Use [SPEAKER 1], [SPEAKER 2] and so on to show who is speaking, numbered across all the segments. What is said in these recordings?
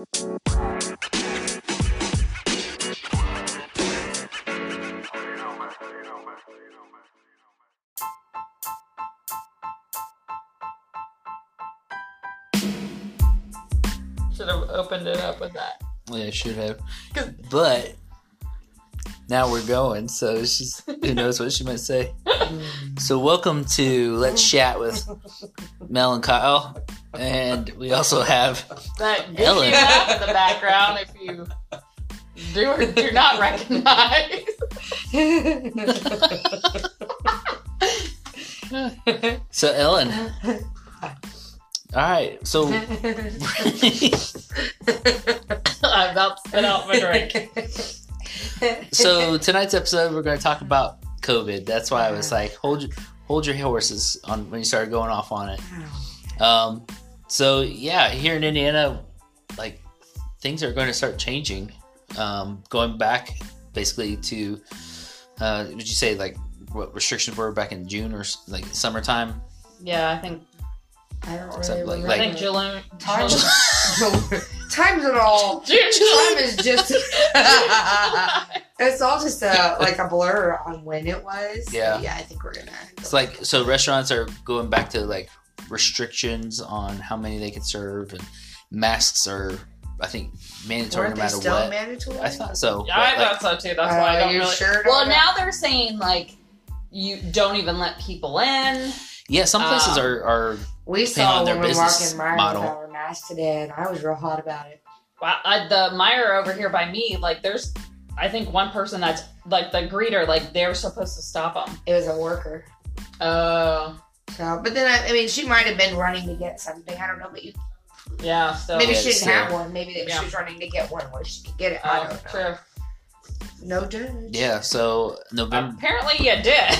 [SPEAKER 1] Should have opened it up with that.
[SPEAKER 2] Yeah, I should have. But now we're going, so she's who knows what she might say. So welcome to Let's Chat with Mel and Kyle. And we also have
[SPEAKER 1] That
[SPEAKER 2] Ellen.
[SPEAKER 1] in the background if you do or do not recognize.
[SPEAKER 2] so Ellen. All right, so
[SPEAKER 1] I'm about to spit out my drink.
[SPEAKER 2] so tonight's episode we're going to talk about COVID. That's why I was like, hold your hold your horses on when you started going off on it. Um, so yeah, here in Indiana, like things are going to start changing. Um, going back basically to, uh, would you say like what restrictions were back in June or like summertime?
[SPEAKER 1] Yeah, I think
[SPEAKER 3] I don't really
[SPEAKER 2] Something like-
[SPEAKER 1] I think July.
[SPEAKER 3] Time- Time's it all.
[SPEAKER 1] June.
[SPEAKER 3] Time is just. it's all just a like a blur on when it was.
[SPEAKER 2] Yeah.
[SPEAKER 3] Yeah, I think we're gonna.
[SPEAKER 2] It's like so restaurants are going back to like restrictions on how many they can serve and masks are I think mandatory
[SPEAKER 3] Weren't
[SPEAKER 2] no matter
[SPEAKER 3] still
[SPEAKER 2] what.
[SPEAKER 3] mandatory?
[SPEAKER 2] I thought so.
[SPEAKER 1] Yeah, I
[SPEAKER 2] but, like,
[SPEAKER 1] thought so too. That's why I
[SPEAKER 3] Uh,
[SPEAKER 1] don't
[SPEAKER 3] you
[SPEAKER 1] really.
[SPEAKER 3] sure?
[SPEAKER 1] Well,
[SPEAKER 3] about
[SPEAKER 1] now they're saying like you don't even let people in.
[SPEAKER 2] yeah, some places
[SPEAKER 1] Um,
[SPEAKER 2] are, are
[SPEAKER 3] We
[SPEAKER 2] depending
[SPEAKER 3] saw
[SPEAKER 2] on their
[SPEAKER 3] when we were
[SPEAKER 2] business
[SPEAKER 3] walking Meijer
[SPEAKER 2] model.
[SPEAKER 3] without our mask today, and I was real hot about it.
[SPEAKER 1] Wow, uh, the Meijer over here by me, like there's, I think one person that's like the greeter, like they're supposed to stop them.
[SPEAKER 3] It was a worker.
[SPEAKER 1] Oh,
[SPEAKER 3] So, but then I, I mean, she might have been running to get something. I don't know, but you,
[SPEAKER 1] yeah. So
[SPEAKER 3] maybe she didn't have one. Maybe that
[SPEAKER 1] Yeah.
[SPEAKER 3] she was running to get one where she could get it. I
[SPEAKER 1] Oh,
[SPEAKER 3] don't know.
[SPEAKER 1] true.
[SPEAKER 3] No judge.
[SPEAKER 2] yeah, so November
[SPEAKER 1] Apparently, you did.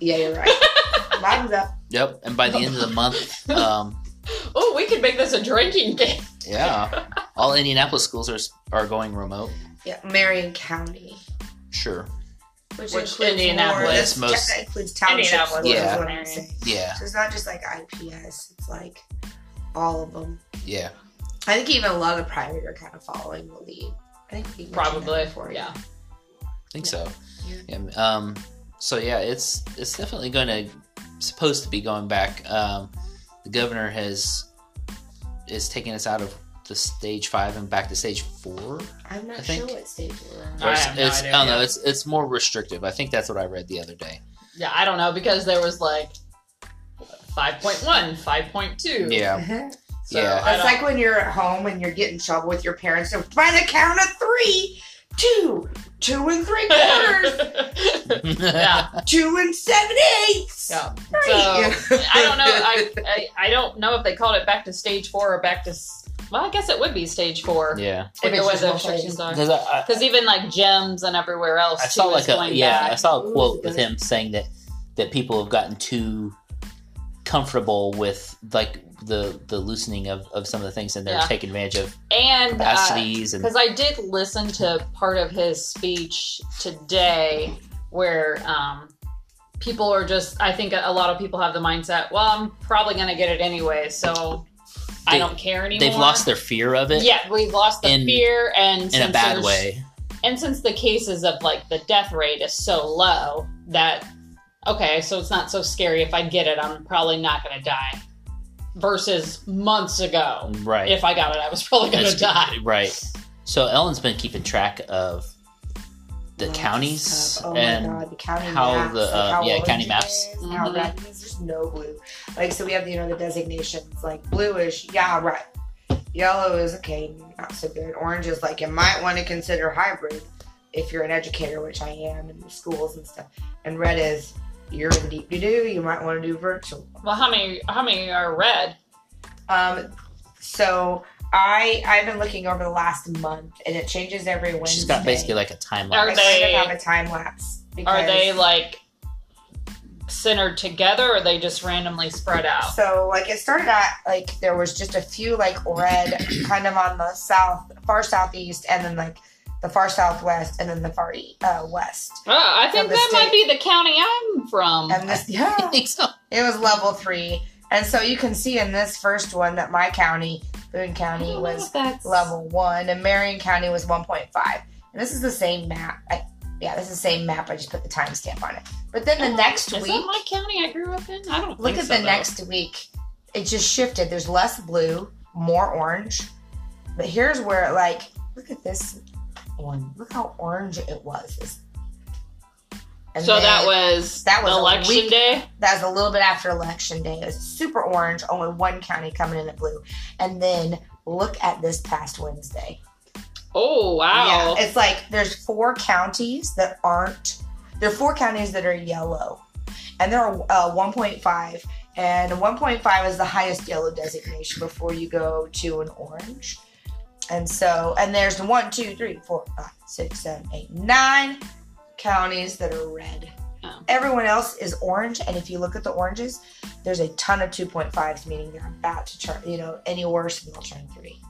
[SPEAKER 3] Yeah, you're right. Mine's up.
[SPEAKER 2] Yep, and by the end of the month, um,
[SPEAKER 1] oh, we could make this a drinking game.
[SPEAKER 2] yeah, all Indianapolis schools are are going remote.
[SPEAKER 3] Yeah, Marion County.
[SPEAKER 2] Sure.
[SPEAKER 3] Which,
[SPEAKER 1] Which
[SPEAKER 3] includes
[SPEAKER 1] Indianapolis.
[SPEAKER 3] more-
[SPEAKER 2] most-
[SPEAKER 3] includes townships.
[SPEAKER 2] Yeah.
[SPEAKER 3] what I'm saying.
[SPEAKER 2] Yeah,
[SPEAKER 3] So it's not just like IPS. It's like all of them.
[SPEAKER 2] yeah.
[SPEAKER 3] I think even a lot of private are kind of following the lead. I think we mentioned that
[SPEAKER 1] Probably.
[SPEAKER 3] before,
[SPEAKER 1] Yeah.
[SPEAKER 2] I think so.
[SPEAKER 3] Yeah.
[SPEAKER 2] Yeah. Um. So yeah, it's it's definitely going to supposed to be going back. Um, the governor has is taking us out of the stage five and back to stage four.
[SPEAKER 3] I'm not
[SPEAKER 2] I think-
[SPEAKER 3] sure what stage we're on.
[SPEAKER 1] I
[SPEAKER 2] it's,
[SPEAKER 1] have no
[SPEAKER 2] it's-
[SPEAKER 1] idea,
[SPEAKER 2] I don't know. It's it's more restrictive. I think that's what I read the other day.
[SPEAKER 1] Yeah, I don't know because there was like 5.1, 5.2.
[SPEAKER 2] Yeah.
[SPEAKER 1] So,
[SPEAKER 2] Yeah.
[SPEAKER 3] It's like when you're at home and you're getting trouble with your parents. So by the count of three, two, two and three quarters,
[SPEAKER 1] yeah,
[SPEAKER 3] two and seven eighths.
[SPEAKER 1] yeah.
[SPEAKER 3] Right.
[SPEAKER 1] So I don't know. I, I I don't know if they called it back to stage four or back to. S- Well, I guess it would be stage four.
[SPEAKER 2] yeah.
[SPEAKER 3] If
[SPEAKER 1] the
[SPEAKER 3] it's
[SPEAKER 1] way
[SPEAKER 3] just
[SPEAKER 1] the
[SPEAKER 3] one
[SPEAKER 1] restrictions
[SPEAKER 3] place.
[SPEAKER 1] are.
[SPEAKER 2] Because I, I,
[SPEAKER 1] Because even like gyms and everywhere else,
[SPEAKER 2] I
[SPEAKER 1] too,
[SPEAKER 2] saw like a
[SPEAKER 1] going
[SPEAKER 2] yeah. I saw a
[SPEAKER 3] Ooh,
[SPEAKER 2] quote with him saying that that people have gotten too comfortable with like the the loosening of, of some of the things and they're
[SPEAKER 1] Yeah.
[SPEAKER 2] taking advantage of
[SPEAKER 1] and uh,
[SPEAKER 2] and
[SPEAKER 1] because I did listen to part of his speech today where um, people are just, I think a lot of people have the mindset, well, I'm probably going to get it anyway, so I don't care anymore.
[SPEAKER 2] they've lost their fear of it
[SPEAKER 1] Yeah, we've lost the
[SPEAKER 2] in-
[SPEAKER 1] fear, and
[SPEAKER 2] in a bad way.
[SPEAKER 1] And since the cases of like the death rate is so low, that okay, so it's not so scary. If I get it, I'm probably not going to die. Versus months ago,
[SPEAKER 2] Right.
[SPEAKER 1] if I got it, I was probably going to die.
[SPEAKER 2] Right. So Ellen's been keeping track of the
[SPEAKER 3] Oh,
[SPEAKER 2] counties
[SPEAKER 3] stuff. Oh
[SPEAKER 2] and
[SPEAKER 3] my god, the county
[SPEAKER 2] how
[SPEAKER 3] maps,
[SPEAKER 2] the,
[SPEAKER 3] like
[SPEAKER 2] uh,
[SPEAKER 3] how
[SPEAKER 2] yeah, county maps.
[SPEAKER 3] is, how Red it is. There's no blue. Like so, we have the you know the designations like bluish, yeah, right. Yellow is okay, not so good. Orange is like you might want to consider hybrid if you're an educator, which I am in the schools and stuff. And red is you're in deep to do. You might want to do virtual.
[SPEAKER 1] Well, how many? How many are red?
[SPEAKER 3] Um, so I I've been looking over the last month, and it changes every Wednesday.
[SPEAKER 2] She's got basically like a timeline.
[SPEAKER 1] Are
[SPEAKER 3] I
[SPEAKER 1] they-
[SPEAKER 3] kind of have a time lapse.
[SPEAKER 1] Are they like centered together, or are they just randomly spread out?
[SPEAKER 3] So like it started at like there was just a few like red kind of on the south far southeast and then like the far southwest and then the far e- uh, west.
[SPEAKER 1] Oh, I think that might be the county I'm from.
[SPEAKER 3] And this
[SPEAKER 2] I
[SPEAKER 3] yeah,
[SPEAKER 2] think so.
[SPEAKER 3] it was level 3. And so you can see in this first one that my county Boone County was level one, and Marion County was 1.5. And this is the same map. I, yeah, this is the same map. I just put the timestamp on it. But then the next
[SPEAKER 1] is
[SPEAKER 3] week,
[SPEAKER 1] that my county I grew up in? I don't
[SPEAKER 3] look at
[SPEAKER 1] so,
[SPEAKER 3] the
[SPEAKER 1] though.
[SPEAKER 3] next week. It just shifted. There's less blue, more orange. But here's where, like, look at this one. Look how orange it was. And
[SPEAKER 1] So that was
[SPEAKER 3] that was
[SPEAKER 1] election
[SPEAKER 3] week-
[SPEAKER 1] day.
[SPEAKER 3] that was a little bit after election day. It was super orange, only one county coming in at blue. And then look at this past Wednesday.
[SPEAKER 1] Oh wow!
[SPEAKER 3] Yeah, it's like there's four counties that aren't. There are four counties that are yellow, and there are uh, 1.5, and 1.5 is the highest yellow designation before you go to an orange. And so, and there's one, two, three, four, five, six, seven, eight, nine counties that are red.
[SPEAKER 1] Oh.
[SPEAKER 3] Everyone else is orange, and if you look at the oranges, there's a ton of 2.5s, meaning they're about to turn. You know, any worse, and they'll turn three.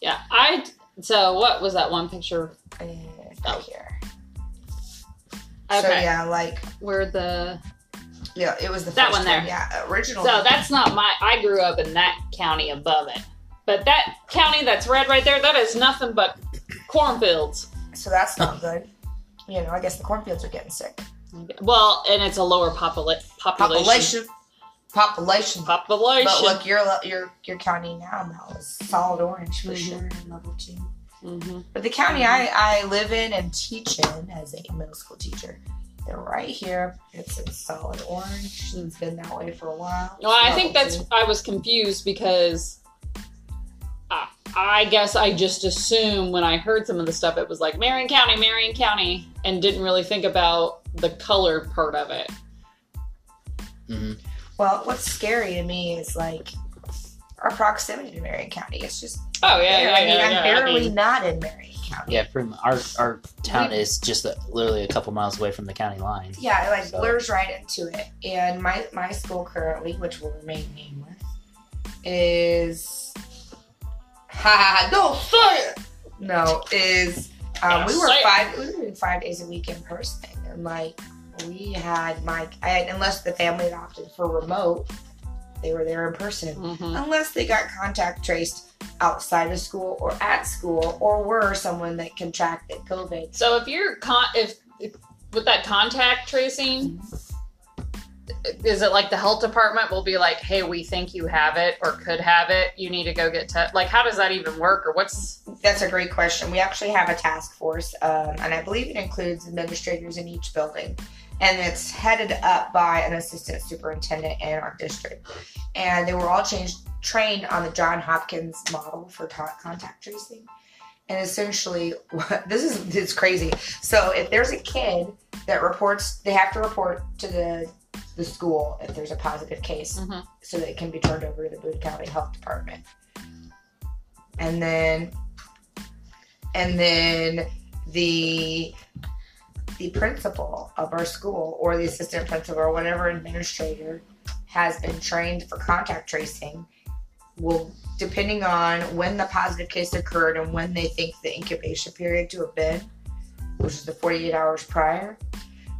[SPEAKER 1] yeah, I. So what was that one picture?
[SPEAKER 3] And
[SPEAKER 1] Oh.
[SPEAKER 3] here.
[SPEAKER 1] Okay,
[SPEAKER 3] So yeah, like
[SPEAKER 1] where the
[SPEAKER 3] Yeah, it was the
[SPEAKER 1] That one there.
[SPEAKER 3] Yeah, original.
[SPEAKER 1] so that's not my. I grew up in that county above it, but that county that's red right there, that is nothing but cornfields.
[SPEAKER 3] so that's not good. You know, I guess the cornfields are getting sick.
[SPEAKER 1] Well, and it's a lower popula- population.
[SPEAKER 3] Population, population.
[SPEAKER 1] Population.
[SPEAKER 3] But look, your your your county now now is solid orange for
[SPEAKER 1] Mhm.
[SPEAKER 3] sure, level two.
[SPEAKER 1] Hmm
[SPEAKER 3] But the county I I live in and teach in as a middle school teacher, they're right here. It's a solid orange. It's been that way for a while.
[SPEAKER 1] Well, I think that's.
[SPEAKER 3] two.
[SPEAKER 1] I was confused because I, I guess I just assumed when I heard some of the stuff, it was like Marion County, Marion County, and didn't really think about the color part of it.
[SPEAKER 2] hmm
[SPEAKER 3] Well, what's scary to me is like our proximity to Marion County. It's just
[SPEAKER 1] Oh yeah,
[SPEAKER 3] there.
[SPEAKER 1] yeah,
[SPEAKER 3] I mean,
[SPEAKER 1] yeah,
[SPEAKER 3] I'm
[SPEAKER 1] yeah.
[SPEAKER 3] barely
[SPEAKER 1] I mean,
[SPEAKER 3] not in Marion County.
[SPEAKER 2] Yeah, pretty mu- our our town
[SPEAKER 3] We-
[SPEAKER 2] is just a, literally a couple miles away from the county line.
[SPEAKER 3] Yeah, it like
[SPEAKER 2] So-
[SPEAKER 3] blurs right into it. And my my school currently, which will remain nameless, is ha don't say it. No, is um, we were five we were five days a week in person, and like we had my I had, unless the family had opted for remote, they were there in person.
[SPEAKER 1] mhm.
[SPEAKER 3] Unless they got contact traced outside of school or at school, or were someone that contracted COVID.
[SPEAKER 1] So if you're con, if, if with that contact tracing, is it like the health department will be like, "Hey, we think you have it or could have it. You need to go get tested." Like, how does that even work, or what's?
[SPEAKER 3] That's a great question. We actually have a task force, um, and I believe it includes administrators in each building. And it's headed up by an assistant superintendent in our district. And they were all changed, trained on the John Hopkins model for ta- contact tracing. And essentially, what, this is it's crazy. So if there's a kid that reports, they have to report to the the school if there's a positive case
[SPEAKER 1] Mhm.
[SPEAKER 3] so that it can be turned over to the Boone County Health Department. And then and then the the principal of our school or the assistant principal or whatever administrator has been trained for contact tracing will depending on when the positive case occurred and when they think the incubation period to have been which is the 48 hours prior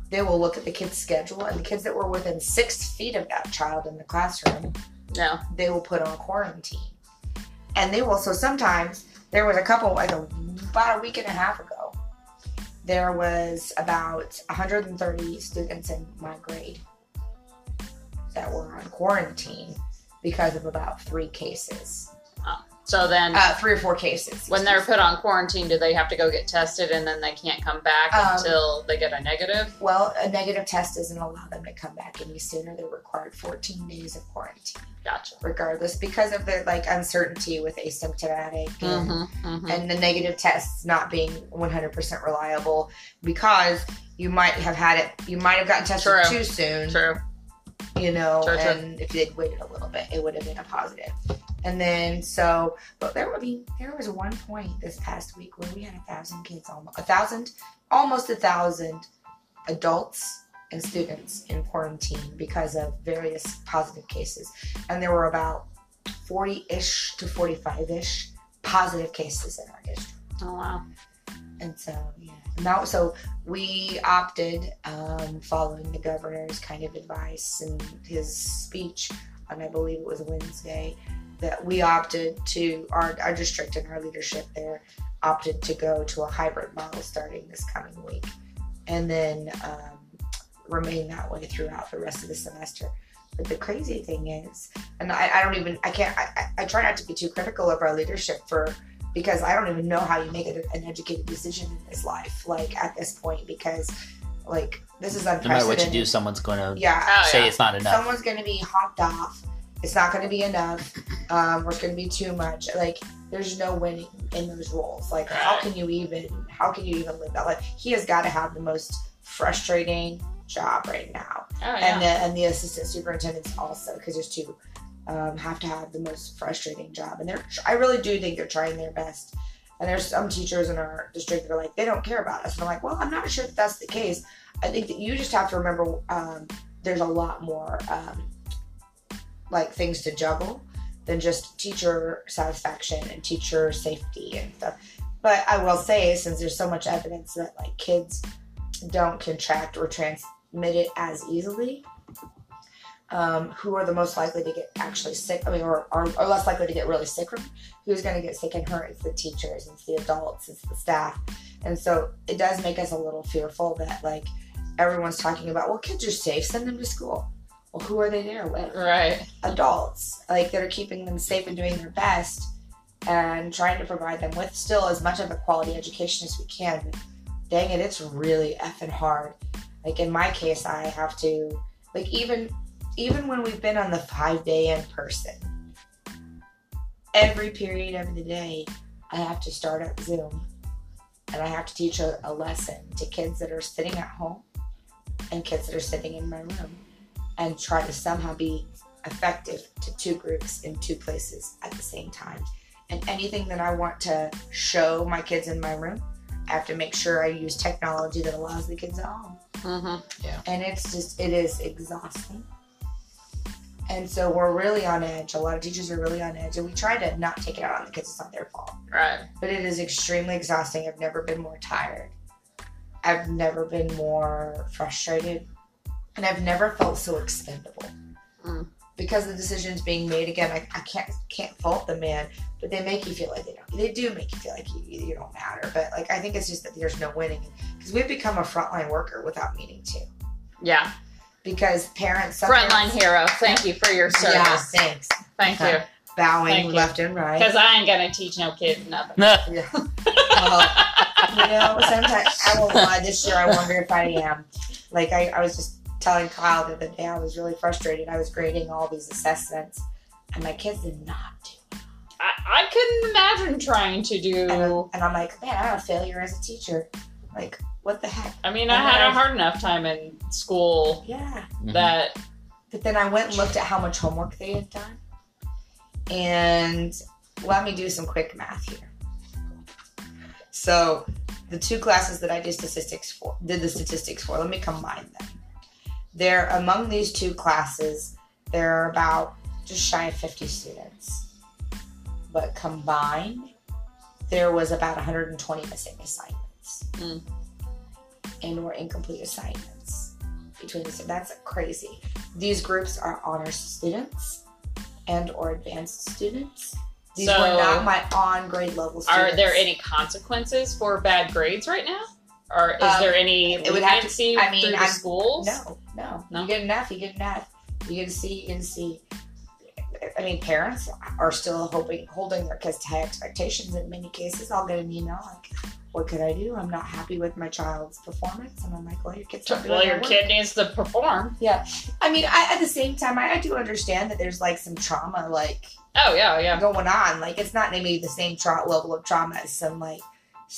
[SPEAKER 3] they will look at the kid's schedule and the kids that were within six feet of that child in the classroom
[SPEAKER 1] No.
[SPEAKER 3] they will put on quarantine. And they will, so sometimes there was a couple, like a, about a week and a half ago, there was about 130 students in my grade that were on quarantine because of about three cases.
[SPEAKER 1] So then,
[SPEAKER 3] Uh, three or four cases.
[SPEAKER 1] when they're put on quarantine, do they have to go get tested and then they can't come back
[SPEAKER 3] Um,
[SPEAKER 1] until they get a negative?
[SPEAKER 3] Well, a negative test doesn't allow them to come back any sooner. They're required 14 days of quarantine,
[SPEAKER 1] Gotcha.
[SPEAKER 3] regardless, because of the like uncertainty with asymptomatic and
[SPEAKER 1] Mm-hmm, mm-hmm.
[SPEAKER 3] and the negative tests not being 100% reliable because you might have had it you might have gotten tested
[SPEAKER 1] True.
[SPEAKER 3] too soon
[SPEAKER 1] True.
[SPEAKER 3] you know
[SPEAKER 1] true.
[SPEAKER 3] and if they'd waited a little bit it would have been a positive and then so but there would be there was one point this past week where we had a thousand kids almost a thousand almost a thousand adults and students in quarantine because of various positive cases and there were about 40-ish to 45-ish positive cases in our district
[SPEAKER 1] Oh wow.
[SPEAKER 3] and so, yeah. Now, so we opted, um, following the governor's kind of advice and his speech and I believe it was Wednesday, that we opted to our our district and our leadership there opted to go to a hybrid model starting this coming week, and then um, remain that way throughout the rest of the semester. But the crazy thing is, and I, I don't even I can't I, I I try not to be too critical of our leadership for because I don't even know how you make it an educated decision in this life like at this point because like this is
[SPEAKER 2] No matter what you do, someone's going to
[SPEAKER 3] yeah,
[SPEAKER 1] Oh,
[SPEAKER 2] say
[SPEAKER 1] yeah.
[SPEAKER 2] it's not enough.
[SPEAKER 3] someone's going to be honked off. It's not going to be enough, um, or it's going to be too much. Like, there's no winning in those roles. Like, how can you even? How can you even live that life? He has got to have the most frustrating job right now,
[SPEAKER 1] Oh, yeah.
[SPEAKER 3] and the and the assistant superintendents also, because there's two, um, have to have the most frustrating job, and they're. I really do think they're trying their best. And there's some teachers in our district that are like, they don't care about us. And I'm like, well, I'm not sure if that's the case. I think that you just have to remember um, there's a lot more um, like things to juggle than just teacher satisfaction and teacher safety and stuff. But I will say, since there's so much evidence that like kids don't contract or transmit it as easily, um, who are the most likely to get actually sick? I mean, or are, are less likely to get really sick? Who's going to get sick and hurt? It's the teachers, it's the adults, it's the staff, and so it does make us a little fearful that like everyone's talking about. Well, kids are safe. Send them to school. Well, who are they there with?
[SPEAKER 1] right.
[SPEAKER 3] adults like that are keeping them safe and doing their best and trying to provide them with still as much of a quality education as we can but dang it it's really effing hard like in my case i have to like even even when we've been on the five day in person every period of the day i have to start up zoom and i have to teach a, a lesson to kids that are sitting at home and kids that are sitting in my room and try to somehow be effective to two groups in two places at the same time. And anything that I want to show my kids in my room, I have to make sure I use technology that allows the kids at home.
[SPEAKER 1] Mm-hmm. Yeah.
[SPEAKER 3] And it's just, it is exhausting. And so we're really on edge. A lot of teachers are really on edge. And we try to not take it out on the kids. It's not their fault.
[SPEAKER 1] Right.
[SPEAKER 3] But it is extremely exhausting. I've never been more tired. I've never been more frustrated. And I've never felt so expendable.
[SPEAKER 1] Mm.
[SPEAKER 3] Because the decisions being made again, I, I can't can't fault the man, but they make you feel like they don't. They do make you feel like you, you don't matter. But like I think it's just that there's no winning because we've become a frontline worker without meaning to.
[SPEAKER 1] Yeah.
[SPEAKER 3] Because parents,
[SPEAKER 1] Frontline hero. Thank you for your service.
[SPEAKER 3] Yeah,
[SPEAKER 1] service.
[SPEAKER 3] thanks.
[SPEAKER 1] Thank you.
[SPEAKER 3] Bowing
[SPEAKER 1] Thank you.
[SPEAKER 3] left and right.
[SPEAKER 1] Because I ain't gonna teach no kid nothing.
[SPEAKER 3] Yeah. Well, you know, sometimes I won't lie. This year, I wonder if I am. Like I, I was just telling Kyle the other day, I was really frustrated. I was grading all these assessments, and my kids did not do.
[SPEAKER 1] I, I couldn't imagine trying to
[SPEAKER 3] And, I'm-
[SPEAKER 1] do.
[SPEAKER 3] and I'm like, man, I'm a failure as a teacher. Like, what the heck?
[SPEAKER 1] I mean, I had a hard enough time in school
[SPEAKER 3] Yeah.
[SPEAKER 2] Mhm.
[SPEAKER 1] that
[SPEAKER 3] But then I went and looked at how much homework they had done, and let me do some quick math here. So, the two classes that I did statistics for, did the statistics for, let me combine them. There, among these two classes, there are about just shy of 50 students, but combined, there was about 120 missing assignments.
[SPEAKER 1] Mm.
[SPEAKER 3] and or incomplete assignments between the that's crazy. These groups are honor students and or advanced students. These
[SPEAKER 1] So-
[SPEAKER 3] were not my on grade level students
[SPEAKER 1] are there any consequences for bad grades right now? Or is
[SPEAKER 3] Um,
[SPEAKER 1] there any
[SPEAKER 3] it would have to- I mean,
[SPEAKER 1] through the schools?
[SPEAKER 3] no no
[SPEAKER 1] No?
[SPEAKER 3] you get an f you get an f you can see. you can see. I mean, parents are still hoping, holding their kids to high expectations. In many cases, I'll get an email like, "What could I do? I'm not happy with my child's performance." And I'm like, "Well, your kid's not
[SPEAKER 1] Well, your
[SPEAKER 3] work."
[SPEAKER 1] kid needs to perform.
[SPEAKER 3] Yeah, I mean, I, at the same time, I, I do understand that there's like some trauma, like
[SPEAKER 1] Oh yeah, yeah.
[SPEAKER 3] going on. Like it's not maybe the same tra- level of trauma as some like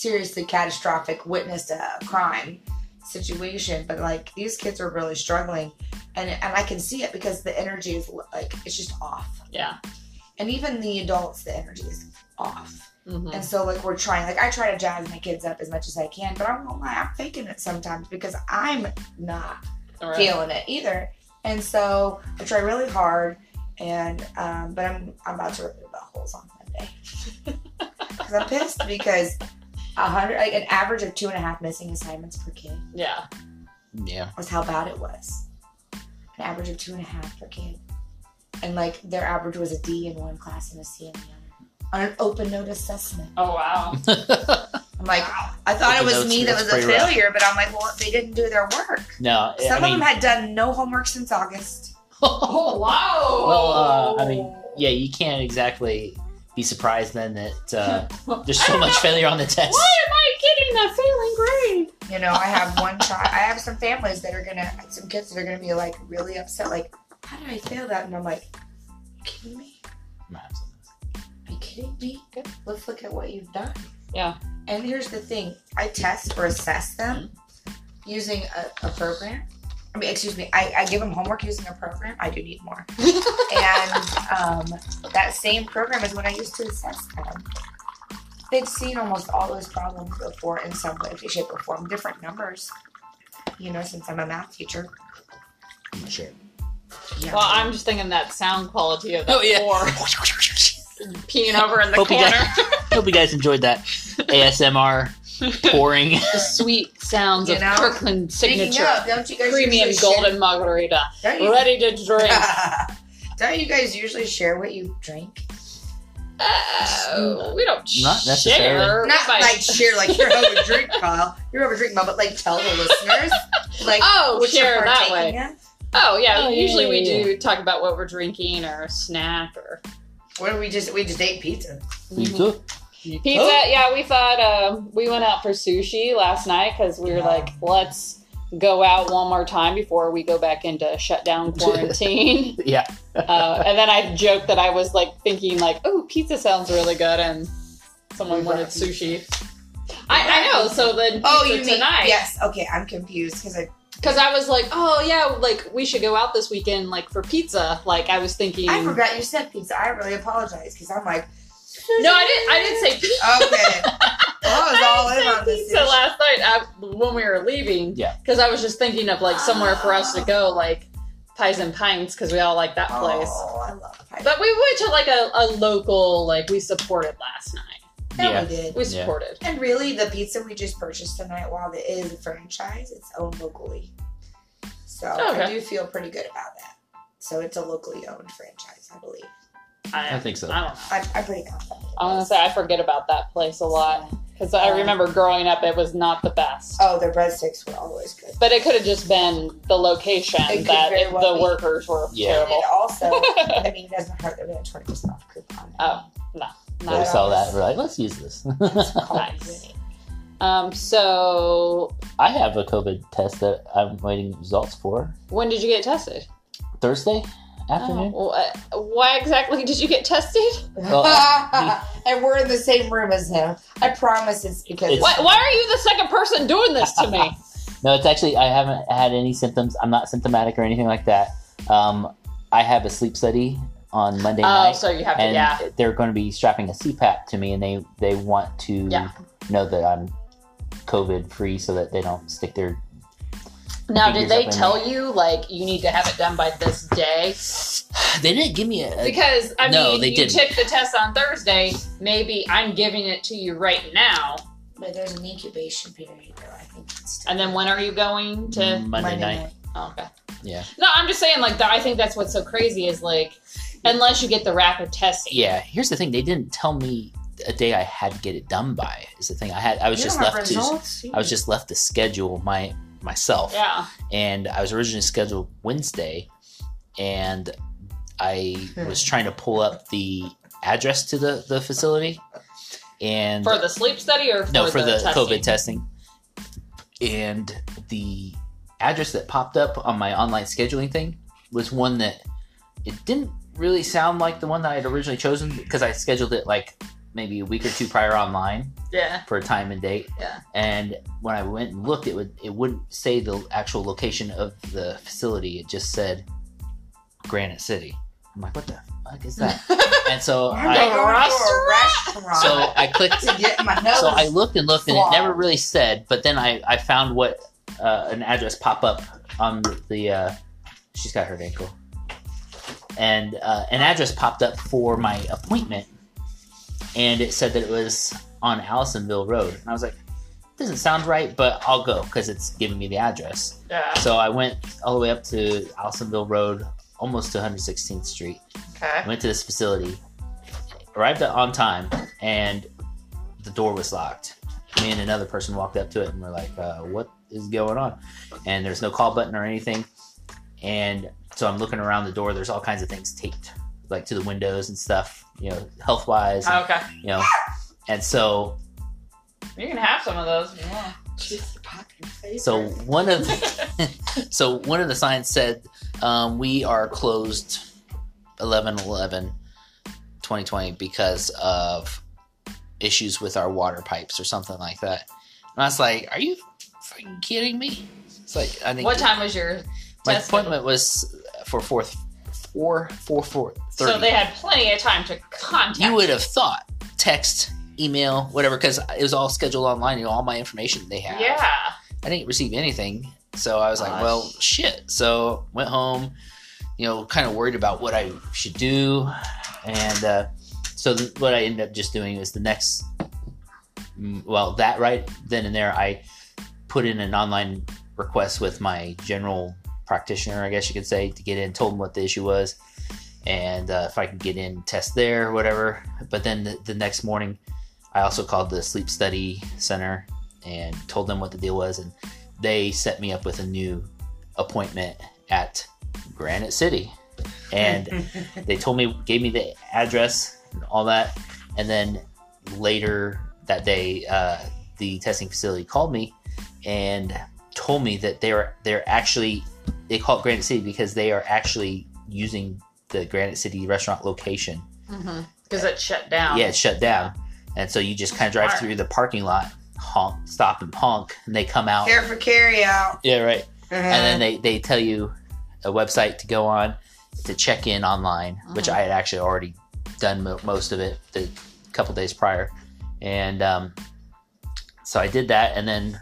[SPEAKER 3] seriously catastrophic witness a crime situation, but like these kids are really struggling, and and I can see it because the energy is like it's just off,
[SPEAKER 1] Yeah.
[SPEAKER 3] and even the adults, the energy is off.
[SPEAKER 1] hmm
[SPEAKER 3] And so, like, we're trying, like, I try to jazz my kids up as much as I can, but I'm, I'm faking it sometimes because I'm not
[SPEAKER 1] Right.
[SPEAKER 3] feeling it either. And so I try really hard, and um, but I'm I'm about to rip the holes on Monday because I'm pissed because a hundred like an average of two and a half missing assignments per kid
[SPEAKER 1] Yeah.
[SPEAKER 2] Yeah.
[SPEAKER 3] was how bad it was. An average of two and a half per kid. and like their average was a D in one class and a C in the other on an open note assessment.
[SPEAKER 1] Oh wow.
[SPEAKER 3] I'm like, I thought
[SPEAKER 2] Open
[SPEAKER 3] it was
[SPEAKER 2] notes,
[SPEAKER 3] me that
[SPEAKER 2] that's
[SPEAKER 3] was a
[SPEAKER 2] pretty rough.
[SPEAKER 3] failure, but I'm like, well, they didn't do their work.
[SPEAKER 2] no,
[SPEAKER 3] Some
[SPEAKER 2] I
[SPEAKER 3] of
[SPEAKER 2] mean,
[SPEAKER 3] them had done no homework since August.
[SPEAKER 1] Oh wow.
[SPEAKER 2] well, uh, I mean, yeah, you can't exactly be surprised then that uh, there's so much failure on the test.
[SPEAKER 1] Why am I getting that failing grade?
[SPEAKER 3] You know, I have one child. I have some families that are gonna, some kids that are gonna be like really upset. Like, how did I fail that? And I'm like, you kidding me? Are you kidding me? Let's look at what you've done.
[SPEAKER 1] Yeah.
[SPEAKER 3] And here's the thing: I test or assess them using a, a program. I mean, excuse me. I, I give them homework using a program. I do need more. and um, that same program is what I used to assess them. They'd seen almost all those problems before in some way, shape, or form. Different numbers, you know, since I'm a math teacher.
[SPEAKER 2] Sure.
[SPEAKER 3] Yeah.
[SPEAKER 1] Well, I'm just thinking that sound quality of that
[SPEAKER 2] Oh, yeah.
[SPEAKER 1] floor peeing over in the
[SPEAKER 2] Hope you
[SPEAKER 1] corner.
[SPEAKER 2] Hope you guys enjoyed that ASMR pouring.
[SPEAKER 1] the sweet sounds
[SPEAKER 3] You
[SPEAKER 1] of
[SPEAKER 3] know?
[SPEAKER 1] Kirkland
[SPEAKER 3] Speaking
[SPEAKER 1] signature
[SPEAKER 3] of, don't you guys
[SPEAKER 1] premium golden margarita,
[SPEAKER 3] Share, don't, you,
[SPEAKER 1] ready to drink.
[SPEAKER 3] don't you guys usually share what you drink?
[SPEAKER 1] Uh, we don't
[SPEAKER 2] Not necessarily.
[SPEAKER 1] share.
[SPEAKER 3] Not
[SPEAKER 1] By-
[SPEAKER 3] like share, like you're having a drink, Kyle. You're having a drink, Mom, but like tell the listeners, like
[SPEAKER 1] Oh,
[SPEAKER 3] what you're
[SPEAKER 1] share that way.
[SPEAKER 3] in.
[SPEAKER 1] Oh yeah,
[SPEAKER 2] Oh,
[SPEAKER 1] usually
[SPEAKER 2] yeah,
[SPEAKER 1] we
[SPEAKER 2] yeah.
[SPEAKER 1] do talk about what we're drinking or a snack or
[SPEAKER 3] What do we just we just ate pizza?
[SPEAKER 2] You
[SPEAKER 1] Mhm.
[SPEAKER 2] Cook?
[SPEAKER 1] pizza. Yeah, we thought um, we went out for sushi last night because we were
[SPEAKER 3] Yeah.
[SPEAKER 1] like, let's go out one more time before we go back into shutdown quarantine.
[SPEAKER 2] Yeah.
[SPEAKER 1] uh, and then I joked that I was like thinking like, oh, pizza sounds really good, and someone
[SPEAKER 3] We
[SPEAKER 1] wanted sushi. I, I know. So then
[SPEAKER 3] Oh, you mean
[SPEAKER 1] tonight?
[SPEAKER 3] yes? Okay, I'm confused because I
[SPEAKER 1] Because I was like, oh yeah, like we should go out this weekend, like for pizza. Like I was thinking.
[SPEAKER 3] I forgot you said pizza. I really apologize because I'm like,
[SPEAKER 1] No, I didn't. I didn't say pizza.
[SPEAKER 3] Okay, well, I was all
[SPEAKER 1] I
[SPEAKER 3] in on this.
[SPEAKER 1] pizza last night uh, when we were leaving.
[SPEAKER 2] Yeah.
[SPEAKER 1] Because I was just thinking of like somewhere for us to go, like Pies and Pints, because we all like that place.
[SPEAKER 3] Oh, I love pie.
[SPEAKER 1] But we went to like a, a local, like we supported last night.
[SPEAKER 3] Yeah,
[SPEAKER 2] Yeah.
[SPEAKER 3] we did.
[SPEAKER 1] We
[SPEAKER 2] Yeah.
[SPEAKER 1] supported.
[SPEAKER 3] And really, the pizza we just purchased tonight, while it is a franchise, it's owned locally. So
[SPEAKER 1] Okay.
[SPEAKER 3] I do feel pretty good about that. So it's a locally owned franchise, I believe.
[SPEAKER 1] I,
[SPEAKER 2] I think so.
[SPEAKER 1] I don't know.
[SPEAKER 3] I'm, I'm pretty confident.
[SPEAKER 1] I want to say I forget about that place a lot because I remember growing up, it was not the best.
[SPEAKER 3] Oh, their breadsticks were always good.
[SPEAKER 1] But it could have just been the location
[SPEAKER 3] It
[SPEAKER 1] that it-
[SPEAKER 3] well
[SPEAKER 1] the
[SPEAKER 3] be.
[SPEAKER 1] workers were
[SPEAKER 2] Yeah.
[SPEAKER 3] And
[SPEAKER 1] terrible.
[SPEAKER 3] it also, I mean, it doesn't hurt that we had 20% off coupon.
[SPEAKER 1] Oh, no.
[SPEAKER 2] They
[SPEAKER 1] Not
[SPEAKER 2] saw that. We're like, let's use this.
[SPEAKER 1] Nice. Um, so
[SPEAKER 2] I have a COVID test that I'm waiting results for
[SPEAKER 1] when did you get tested?
[SPEAKER 2] Thursday afternoon.
[SPEAKER 1] Oh, well, uh, why exactly did you get tested?
[SPEAKER 2] Well,
[SPEAKER 3] and we're in the same room as him. I promise it's because
[SPEAKER 2] It's-
[SPEAKER 1] Why, why are you the second person doing this to me?
[SPEAKER 2] No, it's actually I haven't had any symptoms. I'm not symptomatic or anything like that. Um, I have a sleep study on Monday
[SPEAKER 1] Oh,
[SPEAKER 2] night,
[SPEAKER 1] so you have to, yeah.
[SPEAKER 2] they're going to be strapping a CPAP to me, and they they want to
[SPEAKER 1] Yeah.
[SPEAKER 2] know that I'm COVID free, so that they don't stick their.
[SPEAKER 1] Now, did they
[SPEAKER 2] up in
[SPEAKER 1] tell you like you need to have it done by this day?
[SPEAKER 2] They didn't give me a.
[SPEAKER 1] Because I
[SPEAKER 2] No,
[SPEAKER 1] mean,
[SPEAKER 2] they
[SPEAKER 1] you
[SPEAKER 2] didn't.
[SPEAKER 1] took the test on Thursday. Maybe I'm giving it to you right now,
[SPEAKER 3] But there's an incubation period, though. I think it's
[SPEAKER 1] and then when are you going to?
[SPEAKER 2] Monday, night.
[SPEAKER 1] Oh, okay.
[SPEAKER 2] Yeah.
[SPEAKER 1] No, I'm just saying like that. I think that's what's so crazy is like unless you get the rapid testing.
[SPEAKER 2] Yeah. Here's the thing: they didn't tell me a day I had to get it done by. Is the thing I had. I was
[SPEAKER 3] You
[SPEAKER 2] just
[SPEAKER 3] don't
[SPEAKER 2] left to. I was just left to schedule my myself.
[SPEAKER 1] Yeah.
[SPEAKER 2] and I was originally scheduled Wednesday, and I was trying to pull up the address to the the facility, and
[SPEAKER 1] For the sleep study or for
[SPEAKER 2] no for the,
[SPEAKER 1] testing?
[SPEAKER 2] COVID testing, and the address that popped up on my online scheduling thing was one that it didn't really sound like the one that I had originally chosen because I scheduled it like maybe a week or two prior online
[SPEAKER 1] Yeah.
[SPEAKER 2] for a time and date.
[SPEAKER 1] Yeah.
[SPEAKER 2] And when I went and looked, it would it wouldn't say the actual location of the facility. It just said Granite City. I'm like, what the fuck is that? and so
[SPEAKER 3] I'm to a
[SPEAKER 1] restaurant?
[SPEAKER 3] restaurant
[SPEAKER 2] so I clicked.
[SPEAKER 3] to get my nose.
[SPEAKER 2] So I looked and looked, and it never really said. But then I I found what uh, an address pop up on the, the uh, she's got her ankle, and uh, an address popped up for my appointment, and it said that it was on Allisonville Road, and I was like, doesn't sound right, but I'll go because it's giving me the address.
[SPEAKER 1] Yeah.
[SPEAKER 2] So I went all the way up to Allisonville Road, almost to 116th Street.
[SPEAKER 1] Okay.
[SPEAKER 2] Went to this facility, arrived on time, and the door was locked. Me and another person walked up to it and we're like, uh, "What is going on?" And there's no call button or anything. And so I'm looking around the door. There's all kinds of things taped, like to the windows and stuff. You know, health wise.
[SPEAKER 1] Okay.
[SPEAKER 2] You know, and so
[SPEAKER 1] You can have some of those. if you want.
[SPEAKER 3] Jeez, pocket favorite.
[SPEAKER 2] so one of so one of the signs said um, we are closed 11 11 2020 because of issues with our water pipes or something like that and i was like are you freaking kidding me it's like i think
[SPEAKER 1] what time was your
[SPEAKER 2] my
[SPEAKER 1] test?
[SPEAKER 2] appointment was for 4 4 4 4
[SPEAKER 1] So they had plenty of time to contact.
[SPEAKER 2] you would have thought text email whatever because it was all scheduled online you know all my information they had.
[SPEAKER 1] Yeah.
[SPEAKER 2] I didn't receive anything. So I was like,
[SPEAKER 1] Gosh.
[SPEAKER 2] well, shit. So went home, you know, kind of worried about what I should do. And uh, so th- what I ended up just doing is the next, mm, well, that right then and there, I put in an online request with my general practitioner, I guess you could say, to get in, told him what the issue was. And uh, if I could get in, test there or whatever. But then the, the next morning, I also called the sleep study center and told them what the deal was, and they set me up with a new appointment at Granite City, and they told me, gave me the address and all that, and then later that day, uh, the testing facility called me and told me that they were they're actually they call it Granite City because they are actually using the Granite City restaurant location.
[SPEAKER 1] Because it shut down.
[SPEAKER 2] Yeah, it's shut down, and so you just kind of drive
[SPEAKER 1] Smart.
[SPEAKER 2] through the parking lot, honk, stop and honk, and they come out.
[SPEAKER 3] Care for carry out.
[SPEAKER 2] Yeah, right. And
[SPEAKER 3] Uh-huh.
[SPEAKER 2] then they they tell you a website to go on to check in online, which
[SPEAKER 1] Mhm.
[SPEAKER 2] I had actually already done mo- most of it the couple days prior, and um, so I did that, and then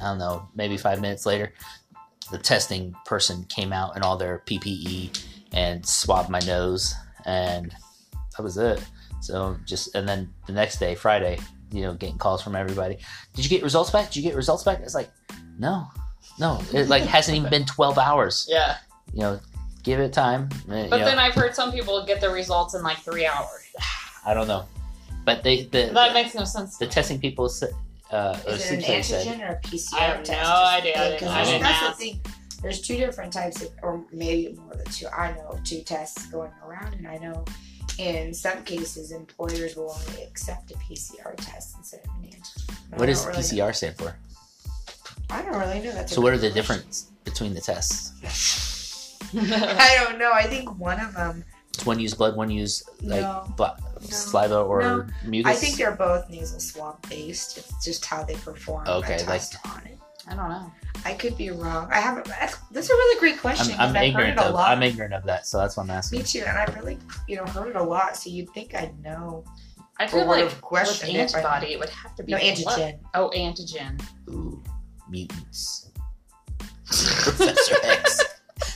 [SPEAKER 2] I don't know, maybe five minutes later, the testing person came out in all their PPE and swabbed my nose, and that was it. So just and then the next day, Friday, you know, getting calls from everybody. Did you get results back? Did you get results back? It's like, no, no. It like hasn't even been twelve hours.
[SPEAKER 1] Yeah.
[SPEAKER 2] You know, give it time. Eh, you
[SPEAKER 1] But
[SPEAKER 2] know,
[SPEAKER 1] then I've heard some people get the results in like three hours.
[SPEAKER 2] I don't know, but they the
[SPEAKER 1] That makes no sense.
[SPEAKER 2] the testing people uh,
[SPEAKER 3] Is it an
[SPEAKER 2] sleep said,
[SPEAKER 3] antigen or a PCR
[SPEAKER 1] I have
[SPEAKER 3] test?
[SPEAKER 1] no idea. I
[SPEAKER 3] Because
[SPEAKER 1] didn't-
[SPEAKER 2] I didn't
[SPEAKER 3] that's the
[SPEAKER 1] ask.
[SPEAKER 3] thing. There's two different types of, or maybe more than two. I know two tests going around, and I know in some cases employers will only accept a PCR test instead of an antigen.
[SPEAKER 2] What does
[SPEAKER 3] really
[SPEAKER 2] PCR stand for?
[SPEAKER 3] I don't really know. That's a
[SPEAKER 2] So what are the
[SPEAKER 3] question.
[SPEAKER 2] difference between the tests?
[SPEAKER 3] I don't know. I think one of them.
[SPEAKER 2] Does one use blood, one use like
[SPEAKER 3] No.
[SPEAKER 2] bla- saliva or
[SPEAKER 3] No.
[SPEAKER 2] mucus?
[SPEAKER 3] I think they're both nasal swab based. It's just how they perform
[SPEAKER 2] Okay,
[SPEAKER 3] a
[SPEAKER 2] like-
[SPEAKER 3] on it.
[SPEAKER 1] I don't know.
[SPEAKER 3] I could be wrong. I haven't. That's, that's a really great question.
[SPEAKER 2] I'm, I'm
[SPEAKER 3] 'cause
[SPEAKER 2] ignorant of
[SPEAKER 3] lot.
[SPEAKER 2] I'm ignorant of that, so that's what I'm asking.
[SPEAKER 3] Me too, and I've really, you know, heard it a lot. So you'd think I'd know.
[SPEAKER 1] I feel
[SPEAKER 3] would
[SPEAKER 1] like
[SPEAKER 3] have
[SPEAKER 1] with
[SPEAKER 3] questioned it
[SPEAKER 1] antibody, it would have to be
[SPEAKER 3] No
[SPEAKER 1] blood.
[SPEAKER 3] antigen.
[SPEAKER 1] Oh, antigen.
[SPEAKER 2] Ooh, mutants. Professor X.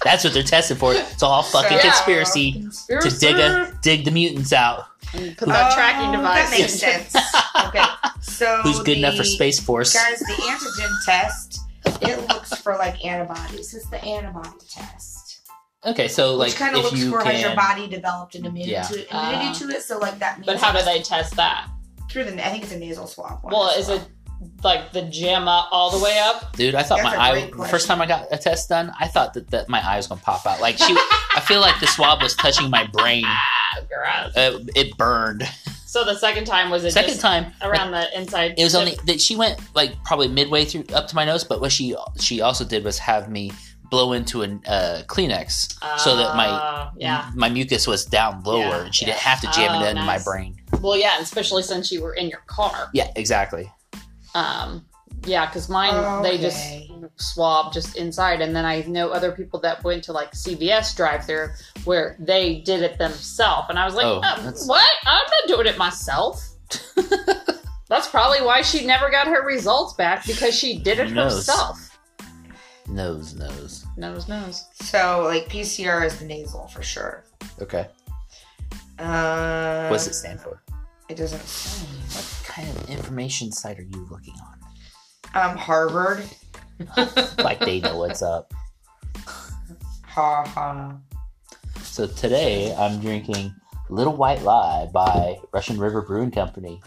[SPEAKER 2] That's what they're testing for. It's all fucking
[SPEAKER 3] So-
[SPEAKER 2] conspiracy to dig a dig the mutants out.
[SPEAKER 1] And put that tracking
[SPEAKER 3] Oh,
[SPEAKER 1] device.
[SPEAKER 3] That makes sense. Okay, so
[SPEAKER 2] Who's good enough for Space Force?
[SPEAKER 3] Guys, the antigen test it looks for like antibodies. It's the antibody test,
[SPEAKER 2] Okay, so like
[SPEAKER 3] which kind of looks
[SPEAKER 2] you
[SPEAKER 3] for has your body developed an immunity
[SPEAKER 2] Yeah.
[SPEAKER 3] to it, immunity
[SPEAKER 1] Ah.
[SPEAKER 3] to it. So like that means.
[SPEAKER 1] But how do they test that?
[SPEAKER 3] Through the, I think it's a nasal swab. one
[SPEAKER 1] Well, is it like the gem up all the way up?
[SPEAKER 2] dude, I thought
[SPEAKER 3] That's
[SPEAKER 2] my eye.
[SPEAKER 3] great
[SPEAKER 2] The first time I got a test done, I thought that, that my eye was gonna pop out. Like she, I feel like the swab was touching my brain.
[SPEAKER 1] Ah, gross.
[SPEAKER 2] Uh, it burned.
[SPEAKER 1] So the second time was it
[SPEAKER 2] Second
[SPEAKER 1] just
[SPEAKER 2] time,
[SPEAKER 1] around the inside?
[SPEAKER 2] it was
[SPEAKER 1] tip?
[SPEAKER 2] only that she went like probably midway through up to my nose. But what she she also did was have me blow into a uh, Kleenex so that my
[SPEAKER 1] Uh, yeah.
[SPEAKER 2] my mucus was down lower
[SPEAKER 1] Yeah,
[SPEAKER 2] and she
[SPEAKER 1] yeah.
[SPEAKER 2] didn't have to jam
[SPEAKER 1] Oh,
[SPEAKER 2] it into my brain.
[SPEAKER 1] Well, yeah, especially since you were in your car.
[SPEAKER 2] Yeah, exactly.
[SPEAKER 1] Um, yeah, because mine they just swab just inside, and then I know other people that went to like CVS drive-through where they did it themselves, and I was like,
[SPEAKER 2] Oh,
[SPEAKER 1] "Uh, what? I'm not doing it myself. That's probably why she never got her results back because she did it
[SPEAKER 2] Who knows?
[SPEAKER 1] herself.
[SPEAKER 2] Nose, nose.
[SPEAKER 1] Nose nose.
[SPEAKER 3] So like PCR is the nasal for sure.
[SPEAKER 2] Okay.
[SPEAKER 3] Uh,
[SPEAKER 2] What does it stand for?
[SPEAKER 3] It doesn't say.
[SPEAKER 2] What kind of information site are you looking on?
[SPEAKER 3] Um, Harvard.
[SPEAKER 2] Like they know what's up.
[SPEAKER 3] Ha ha.
[SPEAKER 2] So today I'm drinking Little White Lie by Russian River Brewing Company.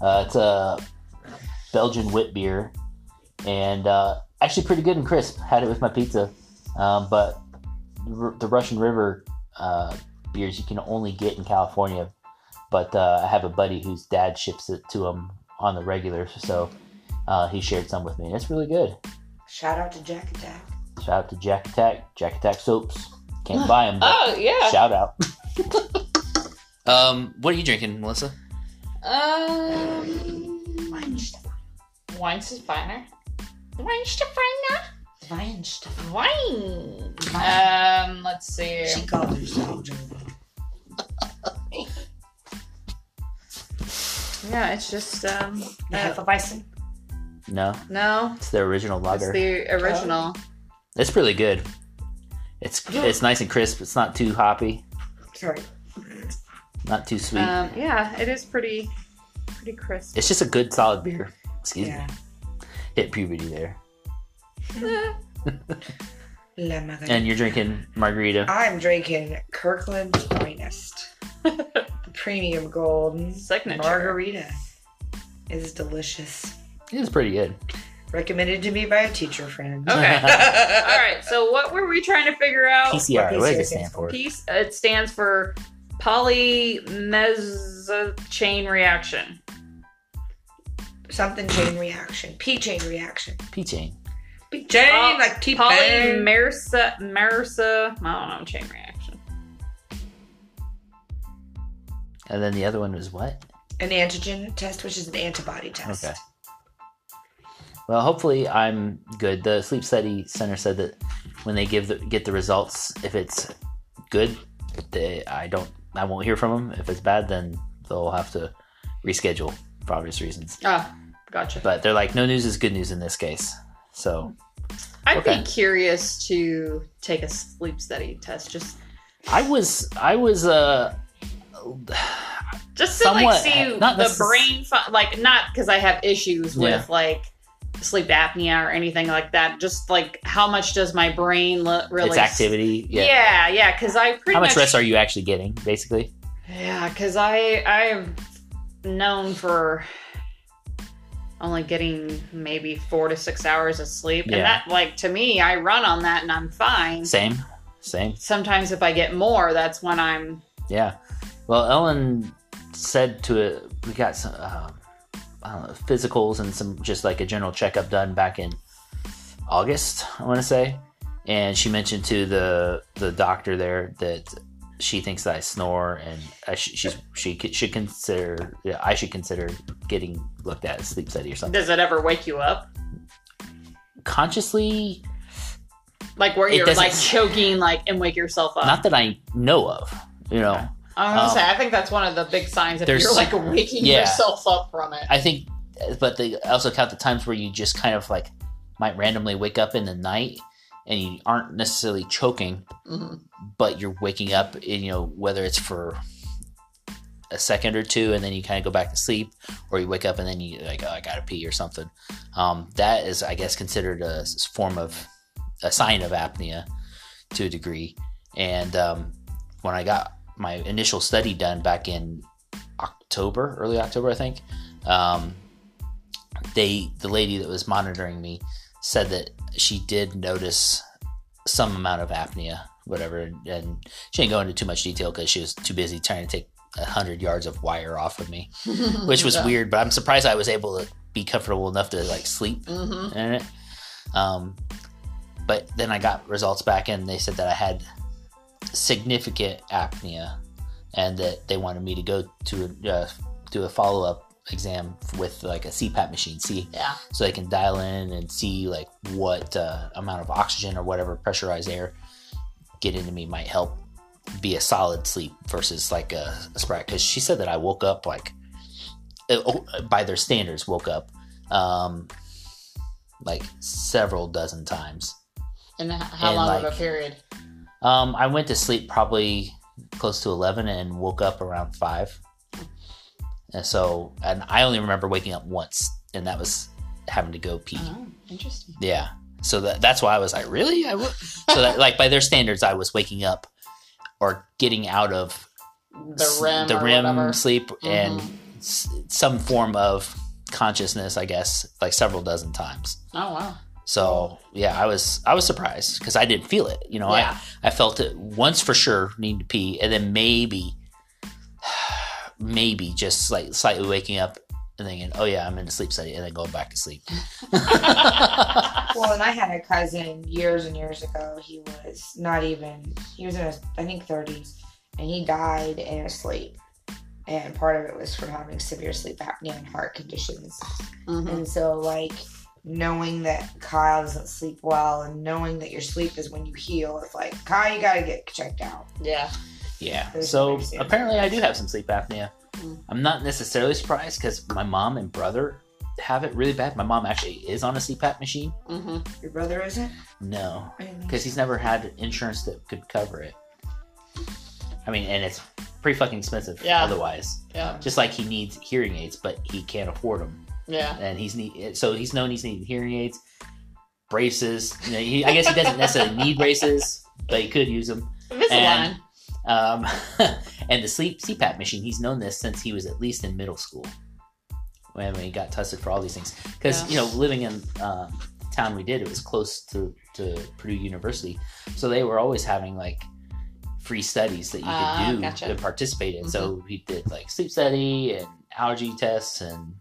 [SPEAKER 2] Uh, it's a Belgian wit beer, and uh, actually pretty good and crisp. Had it with my pizza, um, but the Russian River uh, beers you can only get in California. But uh, I have a buddy whose dad ships it to him on the regular, so uh, he shared some with me, and it's really good.
[SPEAKER 3] Shout out to Jack Attack.
[SPEAKER 2] Shout out to Jack Attack, Jack Attack soaps. Can't buy them, but
[SPEAKER 1] Oh yeah.
[SPEAKER 2] shout out. um, what are you drinking, Melissa?
[SPEAKER 1] Um, Weinsteiner. Weinsteiner.
[SPEAKER 3] Weinstein.
[SPEAKER 1] Wine. Um, let's see.
[SPEAKER 3] She called herself German.
[SPEAKER 1] Yeah, it's just um.
[SPEAKER 3] The
[SPEAKER 1] uh,
[SPEAKER 3] Hefeweizen.
[SPEAKER 2] No,
[SPEAKER 1] no,
[SPEAKER 2] it's the original
[SPEAKER 1] it's
[SPEAKER 2] lager.
[SPEAKER 1] the original.
[SPEAKER 2] It's really good. It's it's nice and crisp. It's not too hoppy,
[SPEAKER 3] Sorry.
[SPEAKER 2] not too sweet.
[SPEAKER 1] Um, yeah, it is pretty, pretty crisp.
[SPEAKER 2] it's just a good solid beer. Excuse
[SPEAKER 3] Yeah.
[SPEAKER 2] me. Hit puberty there.
[SPEAKER 3] La
[SPEAKER 2] And you're drinking margarita.
[SPEAKER 3] I'm drinking Kirkland's finest. Premium gold
[SPEAKER 1] Signature.
[SPEAKER 3] margarita. is delicious.
[SPEAKER 2] It was pretty good.
[SPEAKER 3] Recommended to me by a teacher friend.
[SPEAKER 1] Okay. All right. So what were we trying to figure out?
[SPEAKER 2] PCR. What does it stand for?
[SPEAKER 1] Piece. It stands for polymesa chain reaction.
[SPEAKER 3] Something chain reaction. P chain reaction.
[SPEAKER 2] P chain.
[SPEAKER 3] P chain
[SPEAKER 1] Pol-
[SPEAKER 3] like T pain.
[SPEAKER 1] Polymersa, mersa, I don't know, chain reaction.
[SPEAKER 2] And then the other one was what?
[SPEAKER 3] An antigen test, which is an antibody test.
[SPEAKER 2] Okay. Well, hopefully I'm good. The Sleep Study Center said that when they give the, get the results, if it's good, they I don't I won't hear from them. If it's bad, then they'll have to reschedule for obvious reasons.
[SPEAKER 1] Ah, gotcha.
[SPEAKER 2] But they're like, no news is good news in this case. So
[SPEAKER 1] I'd
[SPEAKER 2] okay.
[SPEAKER 1] be curious to take a sleep study test, just
[SPEAKER 2] I was I was uh
[SPEAKER 1] just to
[SPEAKER 2] Somewhat,
[SPEAKER 1] like see
[SPEAKER 2] not
[SPEAKER 1] the brain, like not because I have issues with
[SPEAKER 2] Yeah.
[SPEAKER 1] like sleep apnea or anything like that. Just like how much does my brain lo- really
[SPEAKER 2] its activity. Yeah.
[SPEAKER 1] Yeah, yeah, because I pretty
[SPEAKER 2] How much
[SPEAKER 1] much
[SPEAKER 2] rest are you actually getting, basically?
[SPEAKER 1] Yeah, because I I've known for only getting maybe four to six hours of sleep, and that like to me, I run on that and I'm fine.
[SPEAKER 2] Same. Same.
[SPEAKER 1] Sometimes if I get more, that's when I'm
[SPEAKER 2] Yeah. Well, Ellen said to it, we got some um, I don't know, physicals and some just like a general checkup done back in August, I want to say. And she mentioned to the the doctor there that she thinks that I snore, and I sh- she's she should consider yeah I should consider getting looked at sleep study or something.
[SPEAKER 1] Does it ever wake you up?
[SPEAKER 2] Consciously,
[SPEAKER 1] Like where you're like choking, like and wake yourself up.
[SPEAKER 2] not that I know of. You know,
[SPEAKER 1] Okay. I was gonna
[SPEAKER 2] Um,
[SPEAKER 1] say, I think that's one of the big signs if you're like waking
[SPEAKER 2] yeah.
[SPEAKER 1] yourself up from it.
[SPEAKER 2] I think, but they also count the times where you just kind of like might randomly wake up in the night and you aren't necessarily choking,
[SPEAKER 1] Mhm.
[SPEAKER 2] but you're waking up, you know, whether it's for a second or two and then you kind of go back to sleep, or you wake up and then you like, oh, I gotta pee or something. Um, that is, I guess, considered a form of a sign of apnea to a degree. And um, when I got my initial study done back in October, early October, I think, um, they the lady that was monitoring me said that she did notice some amount of apnea, whatever, and she didn't go into too much detail because she was too busy trying to take a hundred yards of wire off of me, which was
[SPEAKER 1] Yeah.
[SPEAKER 2] weird. But I'm surprised I was able to be comfortable enough to like sleep
[SPEAKER 1] Mhm.
[SPEAKER 2] in it. Um, but then I got results back, and they said that I had significant apnea, and that they wanted me to go to uh, do a follow up exam with like a CPAP machine, see
[SPEAKER 1] Yeah.
[SPEAKER 2] so they can dial in and see like what uh, amount of oxygen or whatever pressurized air get into me might help be a solid sleep versus like a, a sprite. Because she said that I woke up like uh, oh, by their standards woke up um, like several dozen times.
[SPEAKER 1] And how
[SPEAKER 2] And,
[SPEAKER 1] long of a period?
[SPEAKER 2] Um, I went to sleep probably close to eleven and woke up around five. And so, and I only remember waking up once, and that was having to go pee.
[SPEAKER 1] Oh, interesting.
[SPEAKER 2] Yeah. So that, that's why I was like, really? I so that like by their standards, I was waking up or getting out of
[SPEAKER 1] The REM
[SPEAKER 2] the REM
[SPEAKER 1] whatever. Mm-hmm.
[SPEAKER 2] sleep and s- some form of consciousness, I guess, like several dozen times.
[SPEAKER 1] Oh wow.
[SPEAKER 2] So yeah, I was I was surprised because I didn't feel it. You know,
[SPEAKER 1] Yeah.
[SPEAKER 2] I I felt it once for sure, need to pee, and then maybe, maybe just like slightly waking up and thinking, oh yeah, I'm in a sleep study, and then going back to sleep.
[SPEAKER 3] Well, and I had a cousin years and years ago. He was not even, he was in his, I think, 30s, and he died in his sleep. And part of it was from having severe sleep apnea and heart conditions.
[SPEAKER 1] Mhm.
[SPEAKER 3] And so, like, knowing that Kyle doesn't sleep well and knowing that your sleep is when you heal, it's like, Kyle, you gotta get checked out.
[SPEAKER 1] Yeah.
[SPEAKER 2] Yeah.
[SPEAKER 3] Those
[SPEAKER 2] So apparently, I do have some sleep apnea.
[SPEAKER 1] Mm.
[SPEAKER 2] I'm not necessarily surprised because my mom and brother have it really bad. My mom actually is on a CPAP machine.
[SPEAKER 1] hmm
[SPEAKER 3] Your brother isn't?
[SPEAKER 2] No,
[SPEAKER 3] I didn't think
[SPEAKER 2] because he's never had insurance that could cover it. I mean, and it's pretty fucking expensive
[SPEAKER 1] Yeah.
[SPEAKER 2] otherwise.
[SPEAKER 1] Yeah.
[SPEAKER 2] Just like he needs hearing aids, but he can't afford them,
[SPEAKER 1] Yeah.
[SPEAKER 2] and he's need so he's known he's needing hearing aids, braces. You know, he, I guess he doesn't necessarily need braces, but he could use them.
[SPEAKER 1] Invisalign.
[SPEAKER 2] Um, and the sleep CPAP machine, he's known this since he was at least in middle school when, he got tested for all these things. Because,
[SPEAKER 1] Yeah.
[SPEAKER 2] you know, living in um, town we did, it was close to, to Purdue University. So they were always having like free studies that you could
[SPEAKER 1] Ah,
[SPEAKER 2] do
[SPEAKER 1] gotcha. Mm-hmm.
[SPEAKER 2] and participate in. So he did like sleep study and allergy tests and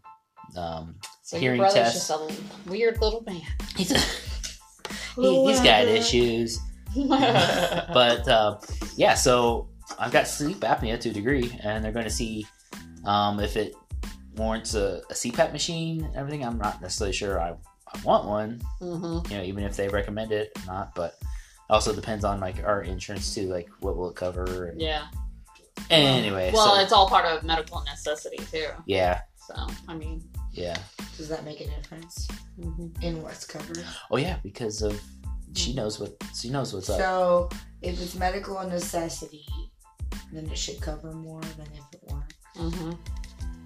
[SPEAKER 2] um,
[SPEAKER 1] So
[SPEAKER 2] hearing tests.
[SPEAKER 1] just a weird little man.
[SPEAKER 2] he's, a, he, he's got issues. but uh, yeah, so I've got sleep apnea to a degree, and they're going to see um, if it warrants a, a CPAP machine and everything. I'm not necessarily sure I, I want one,
[SPEAKER 1] hmm
[SPEAKER 2] you know, even if they recommend it or not. But it also depends on like our insurance too, like what will it cover. And,
[SPEAKER 1] Yeah.
[SPEAKER 2] anyway,
[SPEAKER 1] Well,
[SPEAKER 2] so,
[SPEAKER 1] it's all part of medical necessity too.
[SPEAKER 2] yeah,
[SPEAKER 1] So I mean.
[SPEAKER 2] Yeah.
[SPEAKER 3] Does that make a difference
[SPEAKER 1] mhm.
[SPEAKER 3] in what's covered?
[SPEAKER 2] Oh yeah, because of she knows what she knows what's up.
[SPEAKER 3] So, if it's medical necessity, then it should cover more than if it weren't.
[SPEAKER 1] Mhm.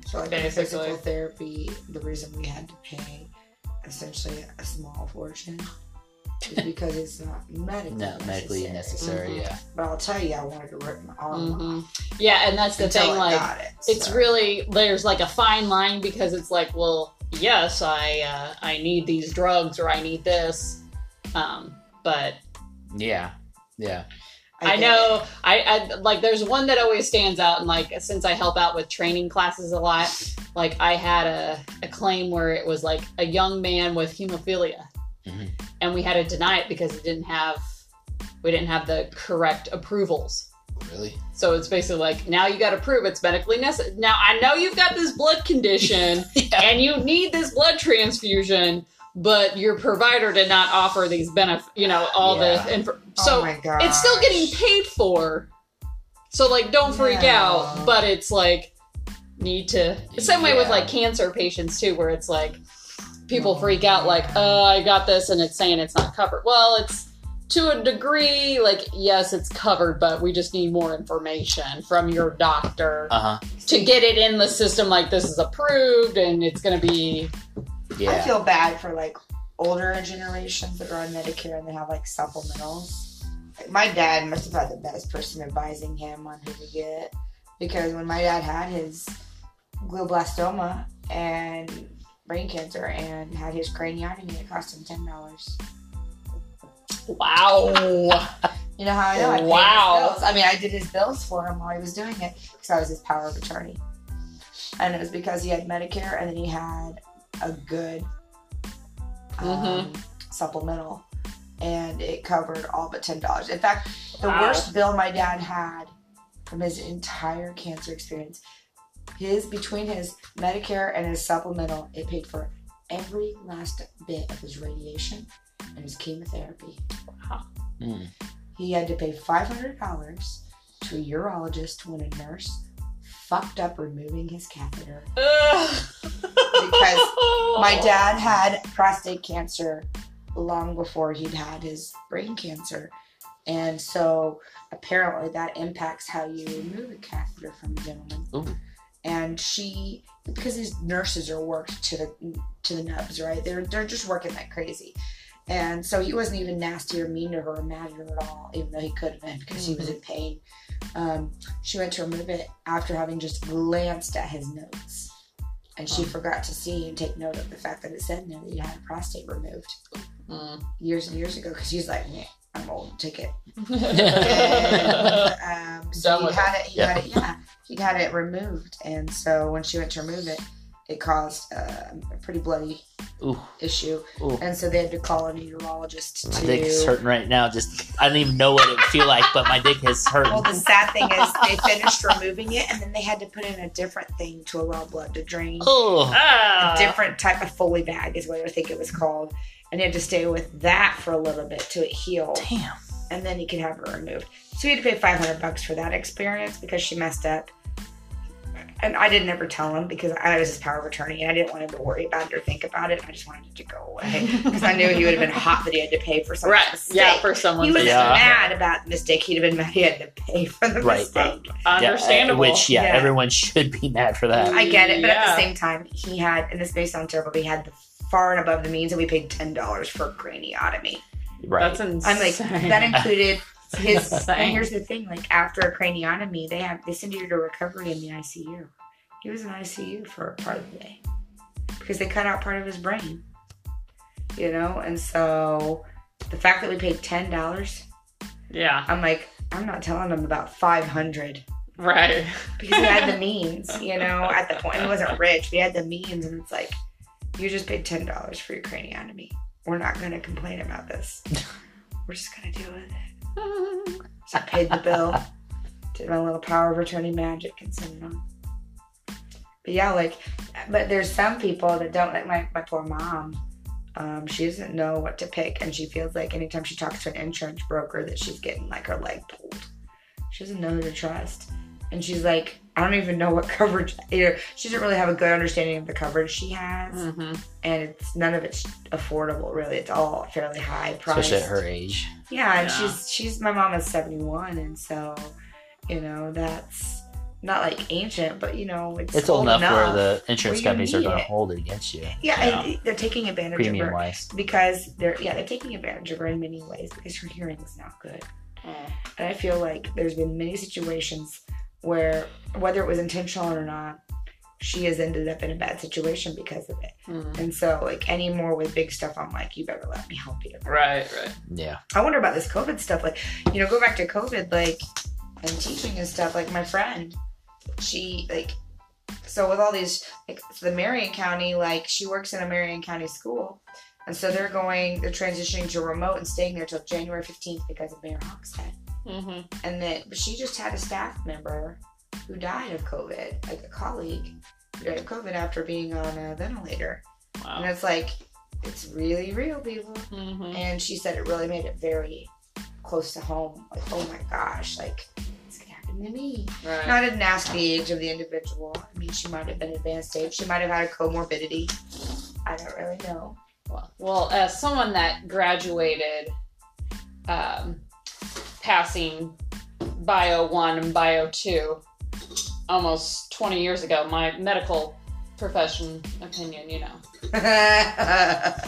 [SPEAKER 3] So, like
[SPEAKER 1] Basically.
[SPEAKER 3] physical therapy, the reason we had to pay essentially a small fortune is because it's not medically
[SPEAKER 2] Not medically necessary.
[SPEAKER 1] Mhm.
[SPEAKER 2] Yeah.
[SPEAKER 3] But I'll tell you, I wanted to rip my arm off
[SPEAKER 1] Mhm. Yeah, and that's the thing.
[SPEAKER 3] I
[SPEAKER 1] Like,
[SPEAKER 3] got it.
[SPEAKER 1] it's really there's like a fine line because it's like, well, yes, I uh, I need these drugs or I need this, um, but
[SPEAKER 2] Yeah. Yeah.
[SPEAKER 1] I,
[SPEAKER 3] get
[SPEAKER 1] know. I, I like there's one that always stands out and like since I help out with training classes a lot, like I had a, a claim where it was like a young man with hemophilia.
[SPEAKER 2] Mhm.
[SPEAKER 1] And we had to deny it because it didn't have we didn't have the correct approvals.
[SPEAKER 2] Really.
[SPEAKER 1] So it's basically like now you got to prove it's medically necessary. Now I know you've got this blood condition
[SPEAKER 2] Yeah.
[SPEAKER 1] and you need this blood transfusion, but your provider did not offer these benefits. You know all
[SPEAKER 2] Yeah.
[SPEAKER 1] the inf-
[SPEAKER 3] oh
[SPEAKER 1] so
[SPEAKER 3] my god,
[SPEAKER 1] it's still getting paid for. So like, don't freak
[SPEAKER 3] No.
[SPEAKER 1] out. But it's like need to. Same way with like cancer patients too, where it's like people freak out like, uh, I got this, and it's saying it's not covered. Well, it's to a degree like yes, it's covered, but we just need more information from your doctor
[SPEAKER 2] Uh huh.
[SPEAKER 1] to get it in the system. Like this is approved, and it's going to be.
[SPEAKER 2] Yeah.
[SPEAKER 3] I feel bad for like older generations that are on Medicare and they have like supplementals. Like, my dad must have had the best person advising him on who to get because when my dad had his glioblastoma and brain cancer and had his craniotomy, it cost him ten dollars.
[SPEAKER 1] Wow.
[SPEAKER 3] You know how I know? I
[SPEAKER 1] Wow.
[SPEAKER 3] I mean, I did his bills for him while he was doing it because I was his power of attorney. And it was because he had Medicare and then he had a good um, supplemental. And it covered all but $10. In fact, the
[SPEAKER 1] Wow.
[SPEAKER 3] worst bill my dad had from his entire cancer experience, his between his Medicare and his supplemental, it paid for every last bit of his radiation and his chemotherapy
[SPEAKER 2] Mm.
[SPEAKER 3] he had to pay $500 to a urologist when a nurse fucked up removing his catheter.
[SPEAKER 1] because
[SPEAKER 3] My dad had prostate cancer long before he'd had his brain cancer. And so apparently that impacts how you remove a catheter from a gentleman.
[SPEAKER 2] Ooh.
[SPEAKER 3] And she, because these nurses are worked to the to the nubs, right? They're they're just working like crazy. And so he wasn't even nasty or mean to her or mad at her at all, even though he could have been because he was in pain. Um, she went to remove it after having just glanced at his notes. And she
[SPEAKER 1] Oh.
[SPEAKER 3] forgot to see and take note of the fact that it said in there that he had a prostate removed
[SPEAKER 1] Mm.
[SPEAKER 3] years and years ago because he's like, "Meh, I'm old, take it. um, so
[SPEAKER 1] Done
[SPEAKER 3] he had it. He
[SPEAKER 2] Yeah.
[SPEAKER 3] had it. Yeah, he had it removed, and so when she went to remove it, it caused uh, a pretty bloody
[SPEAKER 2] Ooh,
[SPEAKER 3] issue,
[SPEAKER 2] ooh.
[SPEAKER 3] and so they had to call a urologist
[SPEAKER 2] My
[SPEAKER 3] to.
[SPEAKER 2] dick is hurting right now. Just I don't even know what it would feel like, but my dick is hurting.
[SPEAKER 3] Well, the sad thing is they finished removing it, and then they had to put in a different thing to allow blood to drain.
[SPEAKER 2] oh,
[SPEAKER 1] Ah.
[SPEAKER 3] A different type of Foley bag is what I think it was called, and he had to stay with that for a little bit till it healed.
[SPEAKER 2] damn.
[SPEAKER 3] and then he could have it removed. So he had to pay 500 bucks for that experience because she messed up. And I didn't ever tell him because I was his power of attorney and I didn't want him to worry about it or think about it. I just wanted it to go away because I knew he would have been hot that he had to pay for something.
[SPEAKER 1] right. Yeah, for someone.
[SPEAKER 3] he was
[SPEAKER 2] Yeah.
[SPEAKER 3] mad about the mistake. He'd have been mad he had to pay for the
[SPEAKER 2] Right.
[SPEAKER 3] mistake.
[SPEAKER 1] Understandable.
[SPEAKER 2] Yeah, uh, which yeah,
[SPEAKER 3] Yeah.
[SPEAKER 2] everyone should be mad for that.
[SPEAKER 3] I get it, but at the same time, he had, and this may sound terrible, but he had the far and above the means, and we paid ten dollars for a craniotomy.
[SPEAKER 2] Right.
[SPEAKER 1] That's insane.
[SPEAKER 3] I'm like that included his. And here's the thing: like after a craniotomy, they have they send you to recovery in the ICU. He was in ICU for a part of the day because they cut out part of his brain. You know, and so the fact that we paid ten dollars,
[SPEAKER 1] Yeah.
[SPEAKER 3] I'm like, I'm not telling them about five hundred
[SPEAKER 1] Right.
[SPEAKER 3] because we had the means. You know, at the point he wasn't rich, We had the means, and it's like, you just paid ten dollars for your craniotomy. We're not going to complain about this. We're just going to deal with it. So I paid the bill, did my little power of attorney magic, and sent it on. But yeah, like, but there's some people that don't like my, my poor mom. Um, she doesn't know what to pick, and she feels like anytime she talks to an insurance broker that she's getting like her leg pulled. She doesn't know who to trust, and she's like, I don't even know what coverage. You know, she doesn't really have a good understanding of the coverage she has,
[SPEAKER 1] hmm
[SPEAKER 3] and it's none of it's affordable. Really, it's all fairly high price.
[SPEAKER 2] Especially at her age.
[SPEAKER 3] Yeah, and
[SPEAKER 1] Yeah.
[SPEAKER 3] she's she's my mom is seventy one, and so you know that's not like ancient, but you know it's,
[SPEAKER 2] It's old enough, where the insurance
[SPEAKER 3] where
[SPEAKER 2] companies are going to hold it against you,
[SPEAKER 3] yeah, and they're taking advantage of
[SPEAKER 2] premium
[SPEAKER 3] her
[SPEAKER 2] wise.
[SPEAKER 3] because they're yeah they're taking advantage of her in many ways because her hearing is not good, and I feel like there's been many situations where whether it was intentional or not, she has ended up in a bad situation because of it,
[SPEAKER 1] Mhm.
[SPEAKER 3] and so like any more with big stuff, I'm like you better let me help you.
[SPEAKER 1] Right. Right.
[SPEAKER 2] Yeah.
[SPEAKER 3] I wonder about this COVID stuff. Like, you know, go back to COVID, like, and teaching and stuff. Like, my friend, she, like, so with all these, like, the Marion County, like, she works in a Marion County school. And so they're going, they're transitioning to remote and staying there till January 15th because of Mayor Hogsett.
[SPEAKER 1] Hmm
[SPEAKER 3] And then, but she just had a staff member who died of COVID, like a colleague who died of COVID after being on a ventilator.
[SPEAKER 1] Wow.
[SPEAKER 3] And it's like, it's really real, people
[SPEAKER 1] hmm
[SPEAKER 3] and she said it really made it very close to home. Like, oh my gosh, like this could happen to me.
[SPEAKER 1] Right.
[SPEAKER 3] Now, I didn't ask the age of the individual. I mean, she might have been advanced age. She might have had a comorbidity. I don't really know.
[SPEAKER 1] Well, well, as someone that graduated, um, passing Bio One and Bio Two, almost twenty years ago, my medical profession opinion, you know, it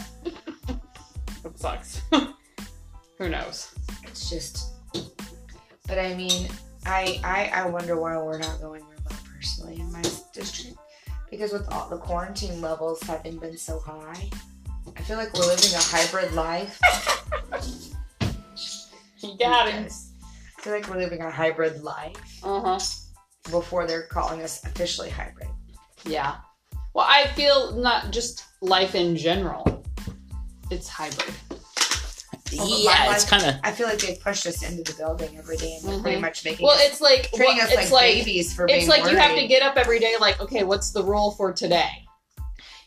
[SPEAKER 1] sucks. Who knows?
[SPEAKER 3] it's just. But I mean, I, I I wonder why we're not going remote personally in my district because with all the quarantine levels having been so high, I feel like we're living a hybrid life.
[SPEAKER 1] You got him.
[SPEAKER 3] I feel like we're living a hybrid life
[SPEAKER 1] Uh huh.
[SPEAKER 3] before they're calling us officially hybrid.
[SPEAKER 1] Yeah. Well, I feel not just life in general. It's hybrid.
[SPEAKER 3] Well, but my
[SPEAKER 2] yeah, it's kind of
[SPEAKER 3] I feel like they pushed us into the building every day and they're pretty much making
[SPEAKER 1] Well,
[SPEAKER 3] us,
[SPEAKER 1] it's like
[SPEAKER 3] treating
[SPEAKER 1] well,
[SPEAKER 3] us
[SPEAKER 1] it's
[SPEAKER 3] like,
[SPEAKER 1] like
[SPEAKER 3] babies for being
[SPEAKER 1] it's like you have to get up every day. Like, okay, what's the rule for today?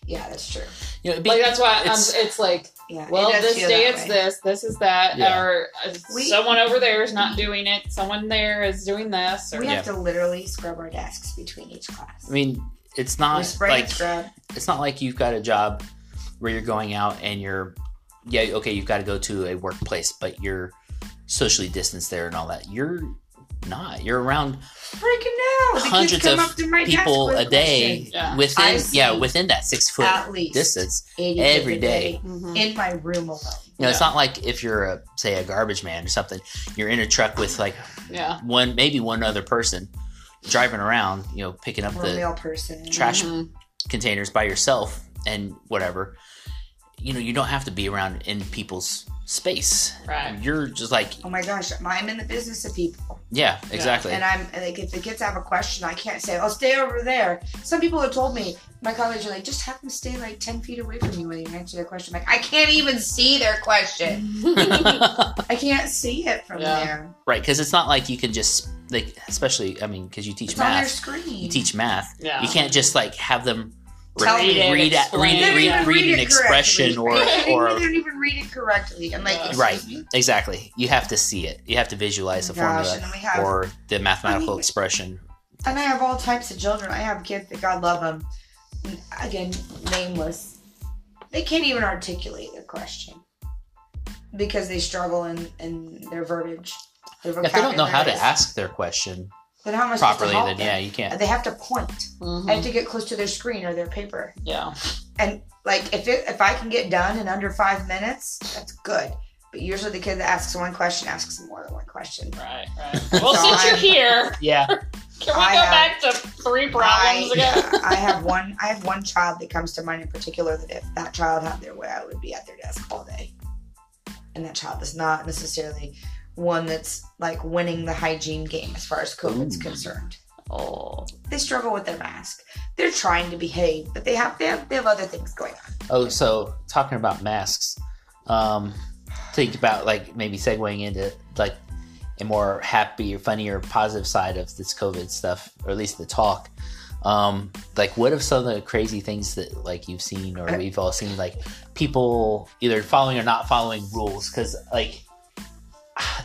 [SPEAKER 3] Yeah, that's true.
[SPEAKER 2] you know, be-
[SPEAKER 1] Like that's why
[SPEAKER 2] it's-
[SPEAKER 1] it's, it's like,
[SPEAKER 3] Yeah.
[SPEAKER 1] well, this day it's
[SPEAKER 3] way.
[SPEAKER 1] this, this is that,
[SPEAKER 2] Yeah.
[SPEAKER 1] or uh,
[SPEAKER 3] We-
[SPEAKER 1] someone over there is not doing it. Someone there is doing this. Or
[SPEAKER 3] We
[SPEAKER 2] Yeah.
[SPEAKER 3] have to literally scrub our desks between each class.
[SPEAKER 2] I mean, it's not
[SPEAKER 3] spray
[SPEAKER 2] like
[SPEAKER 3] scrub.
[SPEAKER 2] it's not like you've got a job where you're going out and you're yeah okay you've got to go to a workplace but you're socially distanced there and all that you're not. You're around
[SPEAKER 3] Freaking no! The
[SPEAKER 2] hundreds of
[SPEAKER 3] up to my
[SPEAKER 2] people a day.
[SPEAKER 1] Yeah.
[SPEAKER 2] Within yeah within that six foot
[SPEAKER 3] At least
[SPEAKER 2] distance.
[SPEAKER 3] 80 kids
[SPEAKER 2] every
[SPEAKER 3] a
[SPEAKER 2] day.
[SPEAKER 1] Mhm.
[SPEAKER 3] in my room alone.
[SPEAKER 2] You know, it's not like if you're a say a garbage man or something. You're in a truck with like
[SPEAKER 1] Yeah.
[SPEAKER 2] one maybe one other person driving around. You know, picking up
[SPEAKER 3] Or
[SPEAKER 2] the
[SPEAKER 3] male person.
[SPEAKER 2] trash
[SPEAKER 1] Mhm.
[SPEAKER 2] containers by yourself and whatever. You know, you don't have to be around in people's space.
[SPEAKER 1] Right.
[SPEAKER 2] You're just like
[SPEAKER 3] Oh my gosh, I'm in the business of people.
[SPEAKER 2] yeah, exactly.
[SPEAKER 3] And I'm like, if the kids have a question, I can't say, "I'll stay over there." Some people have told me, my colleagues are like, "Just have them stay like ten feet away from you when you answer their question." I'm like, I can't even see their question. I can't see it from
[SPEAKER 1] Yeah.
[SPEAKER 3] there.
[SPEAKER 2] right, because it's not like you can just like, especially I mean, because you teach
[SPEAKER 3] It's on their
[SPEAKER 2] math.
[SPEAKER 3] screen.
[SPEAKER 2] You teach math.
[SPEAKER 1] Yeah.
[SPEAKER 2] You can't just like have them
[SPEAKER 3] Tell
[SPEAKER 2] read
[SPEAKER 3] me.
[SPEAKER 2] read, at- read,
[SPEAKER 1] it.
[SPEAKER 2] Read, read
[SPEAKER 3] read
[SPEAKER 2] an expression or
[SPEAKER 3] correctly.
[SPEAKER 2] or
[SPEAKER 3] they don't even read it correctly. I'm like,
[SPEAKER 1] Yeah.
[SPEAKER 2] Right.
[SPEAKER 3] me?
[SPEAKER 2] exactly. You have to see it. You have to visualize the oh
[SPEAKER 3] Gosh,
[SPEAKER 2] formula
[SPEAKER 3] and then we have-
[SPEAKER 2] or the mathematical
[SPEAKER 3] I mean-
[SPEAKER 2] expression.
[SPEAKER 3] And I have all types of children. I have kids that God love them. Again, nameless. They can't even articulate their question because they struggle in, in their verbiage. Their
[SPEAKER 2] If they don't know how to ask their question
[SPEAKER 3] then how am I supposed
[SPEAKER 2] properly,
[SPEAKER 3] to help
[SPEAKER 2] then
[SPEAKER 3] them?
[SPEAKER 2] yeah, you can't.
[SPEAKER 3] They have to point.
[SPEAKER 1] Mhm.
[SPEAKER 3] I have to get close to their screen or their paper.
[SPEAKER 1] Yeah.
[SPEAKER 3] And like if it, if I can get done in under five minutes, that's good. But usually the kid that asks one question asks more than one question.
[SPEAKER 1] Right. Right. Well,
[SPEAKER 3] So
[SPEAKER 1] since you're here,
[SPEAKER 2] Yeah.
[SPEAKER 1] can we
[SPEAKER 3] I
[SPEAKER 1] go
[SPEAKER 3] have-
[SPEAKER 1] back to three problems
[SPEAKER 3] I,
[SPEAKER 1] again?
[SPEAKER 3] I have one. I have one child that comes to mind in particular that if that child had their way, I would be at their desk all day. And that child is not necessarily one that's like winning the hygiene game as far as COVID's
[SPEAKER 2] Ooh.
[SPEAKER 3] concerned.
[SPEAKER 1] Oh.
[SPEAKER 3] They struggle with their mask. They're trying to behave, but they have they have, they have other things going on.
[SPEAKER 2] Oh, so talking about masks, um, think about like maybe segueing into like a more happy or funny or positive side of this COVID stuff, or at least the talk. Um, like what if some of the crazy things that like you've seen or we've all seen, like people either following or not following rules? Because like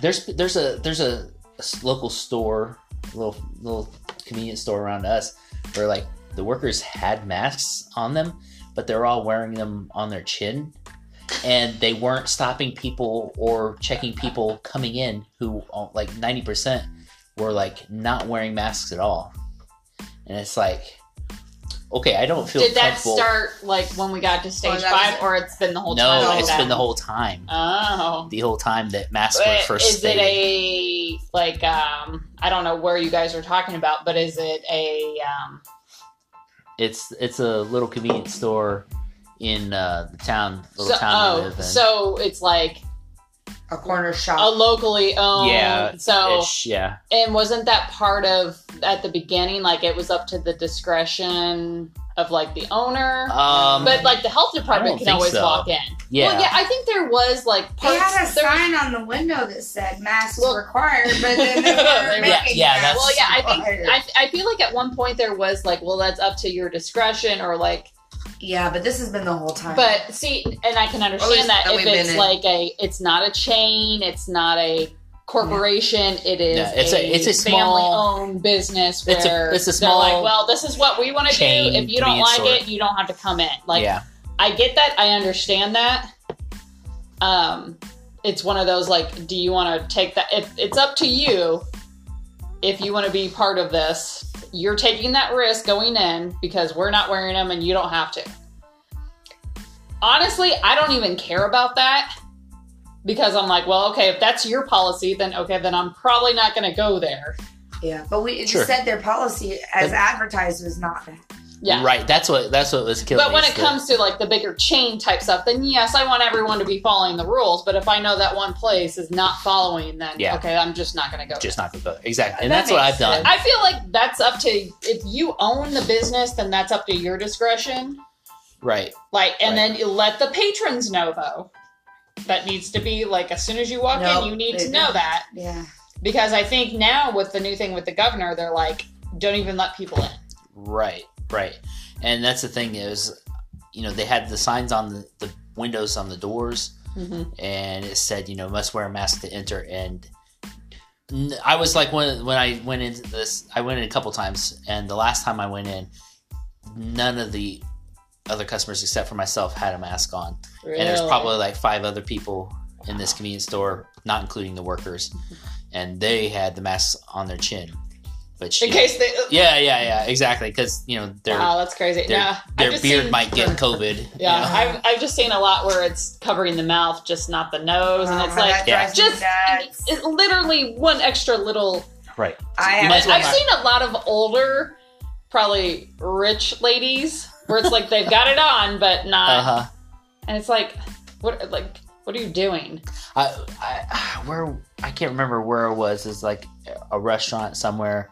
[SPEAKER 2] there's there's a there's a, a local store, little little convenience store around us where like the workers had masks on them, but they're all wearing them on their chin, and they weren't stopping people or checking people coming in who uh, like ninety percent were like not wearing masks at all, and it's like. Okay, I don't feel
[SPEAKER 1] Did that
[SPEAKER 2] comfortable.
[SPEAKER 1] start like when we got to stage
[SPEAKER 3] that
[SPEAKER 1] five, or it's been the whole
[SPEAKER 2] no,
[SPEAKER 1] time? like
[SPEAKER 2] it's
[SPEAKER 1] that?
[SPEAKER 2] been the whole time.
[SPEAKER 1] Oh.
[SPEAKER 2] The whole time that masks were
[SPEAKER 1] But
[SPEAKER 2] first
[SPEAKER 1] is it a like um I don't know where you guys are talking about, but is it a um
[SPEAKER 2] It's it's a little convenience store in uh, the town, little
[SPEAKER 1] so,
[SPEAKER 2] town we
[SPEAKER 1] oh
[SPEAKER 2] live in.
[SPEAKER 1] so it's like
[SPEAKER 3] A corner shop,
[SPEAKER 1] a
[SPEAKER 3] shop.
[SPEAKER 1] locally owned
[SPEAKER 2] yeah,
[SPEAKER 1] so
[SPEAKER 2] ish, yeah.
[SPEAKER 1] and wasn't that part of at the beginning like it was up to the discretion of like the owner
[SPEAKER 2] Um,
[SPEAKER 1] but like the health department can always
[SPEAKER 2] so.
[SPEAKER 1] walk in
[SPEAKER 2] yeah,
[SPEAKER 1] well yeah i think there was like
[SPEAKER 3] they had a
[SPEAKER 1] there-
[SPEAKER 3] sign on the window that said masks
[SPEAKER 1] Well-
[SPEAKER 3] required, but then they weren't
[SPEAKER 2] Yeah,
[SPEAKER 3] making
[SPEAKER 2] yeah,
[SPEAKER 3] masks
[SPEAKER 2] that's-
[SPEAKER 1] well yeah i think. I, I feel like at one point there was like well that's up to your discretion or like
[SPEAKER 3] yeah, but this has been the whole time.
[SPEAKER 1] But see, and I can understand that
[SPEAKER 3] that
[SPEAKER 1] if it's
[SPEAKER 3] in-
[SPEAKER 1] like a, it's not a chain, it's not a corporation, it is
[SPEAKER 2] Yeah, it's a- it's a small-
[SPEAKER 1] family-owned business where
[SPEAKER 2] It's a- it's a small
[SPEAKER 1] like, well, this is what we want to do. If you don't like
[SPEAKER 2] convenience
[SPEAKER 1] it, you don't have to come in. Like,
[SPEAKER 2] yeah,
[SPEAKER 1] I get that, I understand that. Um, it's one of those like, do you want to take that? If it's up to you, if you want to be part of this, you're taking that risk going in because we're not wearing them and you don't have to. Honestly, I don't even care about that because I'm like, well, okay, if that's your policy, then okay, then I'm probably not going to go there.
[SPEAKER 3] yeah, but we it
[SPEAKER 2] Sure.
[SPEAKER 3] said their policy as
[SPEAKER 2] But-
[SPEAKER 3] advertised was not that.
[SPEAKER 1] Yeah.
[SPEAKER 2] right. That's what that's what was killing.
[SPEAKER 1] But when
[SPEAKER 2] me,
[SPEAKER 1] it
[SPEAKER 2] is that-
[SPEAKER 1] comes to like the bigger chain type stuff, then yes, I want everyone to be following the rules. But if I know that one place is not following, then
[SPEAKER 2] Yeah.
[SPEAKER 1] okay, I'm just not going to go.
[SPEAKER 2] just not gonna go exactly, and
[SPEAKER 3] That
[SPEAKER 2] that's what I've done.
[SPEAKER 3] sense.
[SPEAKER 1] I feel like that's up to if you own the business, then that's up to your discretion.
[SPEAKER 2] Right.
[SPEAKER 1] Like, and
[SPEAKER 2] Right.
[SPEAKER 1] then you let the patrons know though. That needs to be like as soon as you walk
[SPEAKER 3] Nope,
[SPEAKER 1] in, you need to know
[SPEAKER 3] don't.
[SPEAKER 1] that
[SPEAKER 3] Yeah.
[SPEAKER 1] because I think now with the new thing with the governor, they're like, don't even let people in.
[SPEAKER 2] Right, right. And that's the thing is, you know, they had the signs on the, the windows on the doors,
[SPEAKER 1] Mm-hmm.
[SPEAKER 2] and it said, you know, must wear a mask to enter. And I was like, when when I went into this, I went in a couple times, and the last time I went in, none of the other customers except for myself had a mask on, and there's probably like five other people in this convenience store, not including the workers. and they had the masks on their chin. But she,
[SPEAKER 1] In case they.
[SPEAKER 2] yeah, yeah, yeah, exactly, because you know their
[SPEAKER 1] wow, that's crazy.
[SPEAKER 2] their,
[SPEAKER 1] Yeah, I've
[SPEAKER 2] their beard
[SPEAKER 1] seen-
[SPEAKER 2] might get COVID. you
[SPEAKER 1] Yeah,
[SPEAKER 2] know?
[SPEAKER 1] I've, I've just seen a lot where it's covering the mouth, just not the nose, and
[SPEAKER 3] Oh,
[SPEAKER 1] it's like
[SPEAKER 2] Yeah.
[SPEAKER 1] just
[SPEAKER 3] nuts.
[SPEAKER 1] it, literally one extra little.
[SPEAKER 2] right.
[SPEAKER 3] I have,
[SPEAKER 2] well
[SPEAKER 1] I've
[SPEAKER 2] not-
[SPEAKER 1] seen a lot of older, probably rich ladies where it's like they've got it on, but not,
[SPEAKER 2] Uh huh.
[SPEAKER 1] and it's like, what, like, what are you doing?
[SPEAKER 2] I, I where I can't remember where it was. Is like a restaurant somewhere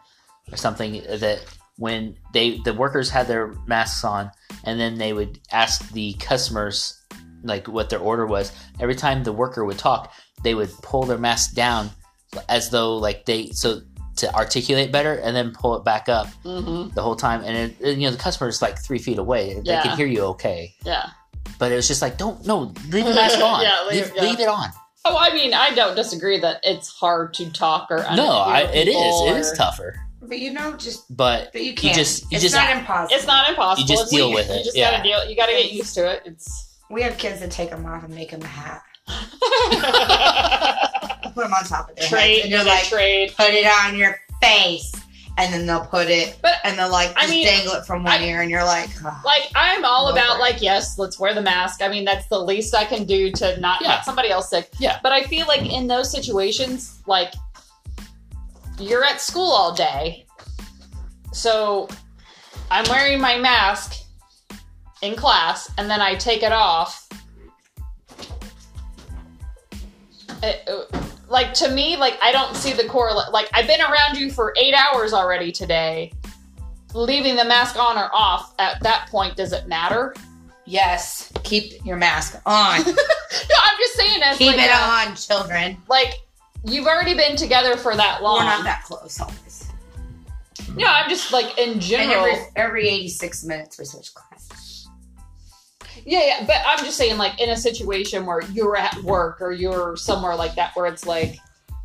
[SPEAKER 2] or something that when they the workers had their masks on and then they would ask the customers like what their order was. Every time the worker would talk, they would pull their mask down as though like they so to articulate better and then pull it back up
[SPEAKER 1] Mm-hmm.
[SPEAKER 2] the whole time. And it, you know the customer is like three feet away; they can hear you okay.
[SPEAKER 1] Yeah.
[SPEAKER 2] But it was just like, don't no, leave the mask on.
[SPEAKER 1] Yeah, leave-
[SPEAKER 2] leave,
[SPEAKER 1] yeah.
[SPEAKER 2] leave it on.
[SPEAKER 1] Oh, I mean, I don't disagree that it's hard to talk or
[SPEAKER 2] No, I, it is.
[SPEAKER 1] people
[SPEAKER 2] It is
[SPEAKER 1] or-
[SPEAKER 2] tough.
[SPEAKER 3] But you know, just
[SPEAKER 2] But
[SPEAKER 3] but you can't.
[SPEAKER 2] just- you
[SPEAKER 3] it's
[SPEAKER 2] just-
[SPEAKER 3] not impossible.
[SPEAKER 1] It's not impossible.
[SPEAKER 2] You just
[SPEAKER 1] It's-
[SPEAKER 2] deal with it.
[SPEAKER 1] You just
[SPEAKER 2] yeah.
[SPEAKER 1] gotta deal. You gotta get used to it. It's.
[SPEAKER 3] We have kids that take them off and make them a hat. Put them on top of their
[SPEAKER 1] trade.
[SPEAKER 3] head, and you're
[SPEAKER 1] You're
[SPEAKER 3] like,
[SPEAKER 1] trade.
[SPEAKER 3] put it on your face, and then they'll put it,
[SPEAKER 1] But
[SPEAKER 3] and they'll like
[SPEAKER 1] I
[SPEAKER 3] just
[SPEAKER 1] mean,
[SPEAKER 3] dangle it from one
[SPEAKER 1] I-
[SPEAKER 3] ear, and you're like, "Ugh."
[SPEAKER 1] like I'm all about
[SPEAKER 3] it.
[SPEAKER 1] like yes, let's wear the mask. I mean that's the least I can do to not
[SPEAKER 2] Yeah.
[SPEAKER 1] get somebody else sick.
[SPEAKER 2] Yeah.
[SPEAKER 1] But I feel like in those situations, like you're at school all day, so I'm wearing my mask in class, and then I take it off. It- uh, like to me, like I don't see the correlate. Like I've been around you for eight hours already today. Leaving the mask on or off at that point, does it matter?
[SPEAKER 3] yes, keep your mask on,
[SPEAKER 1] No, I'm just saying as
[SPEAKER 3] keep
[SPEAKER 1] like
[SPEAKER 3] it
[SPEAKER 1] a-
[SPEAKER 3] on, children.
[SPEAKER 1] Like you've already been together for that long.
[SPEAKER 3] We're not that close always.
[SPEAKER 1] No, I'm just like in
[SPEAKER 3] And
[SPEAKER 1] general.
[SPEAKER 3] every every 86 minutes we switch classes.
[SPEAKER 1] yeah, yeah, but I'm just saying like in a situation where you're at work or you're somewhere like that where it's like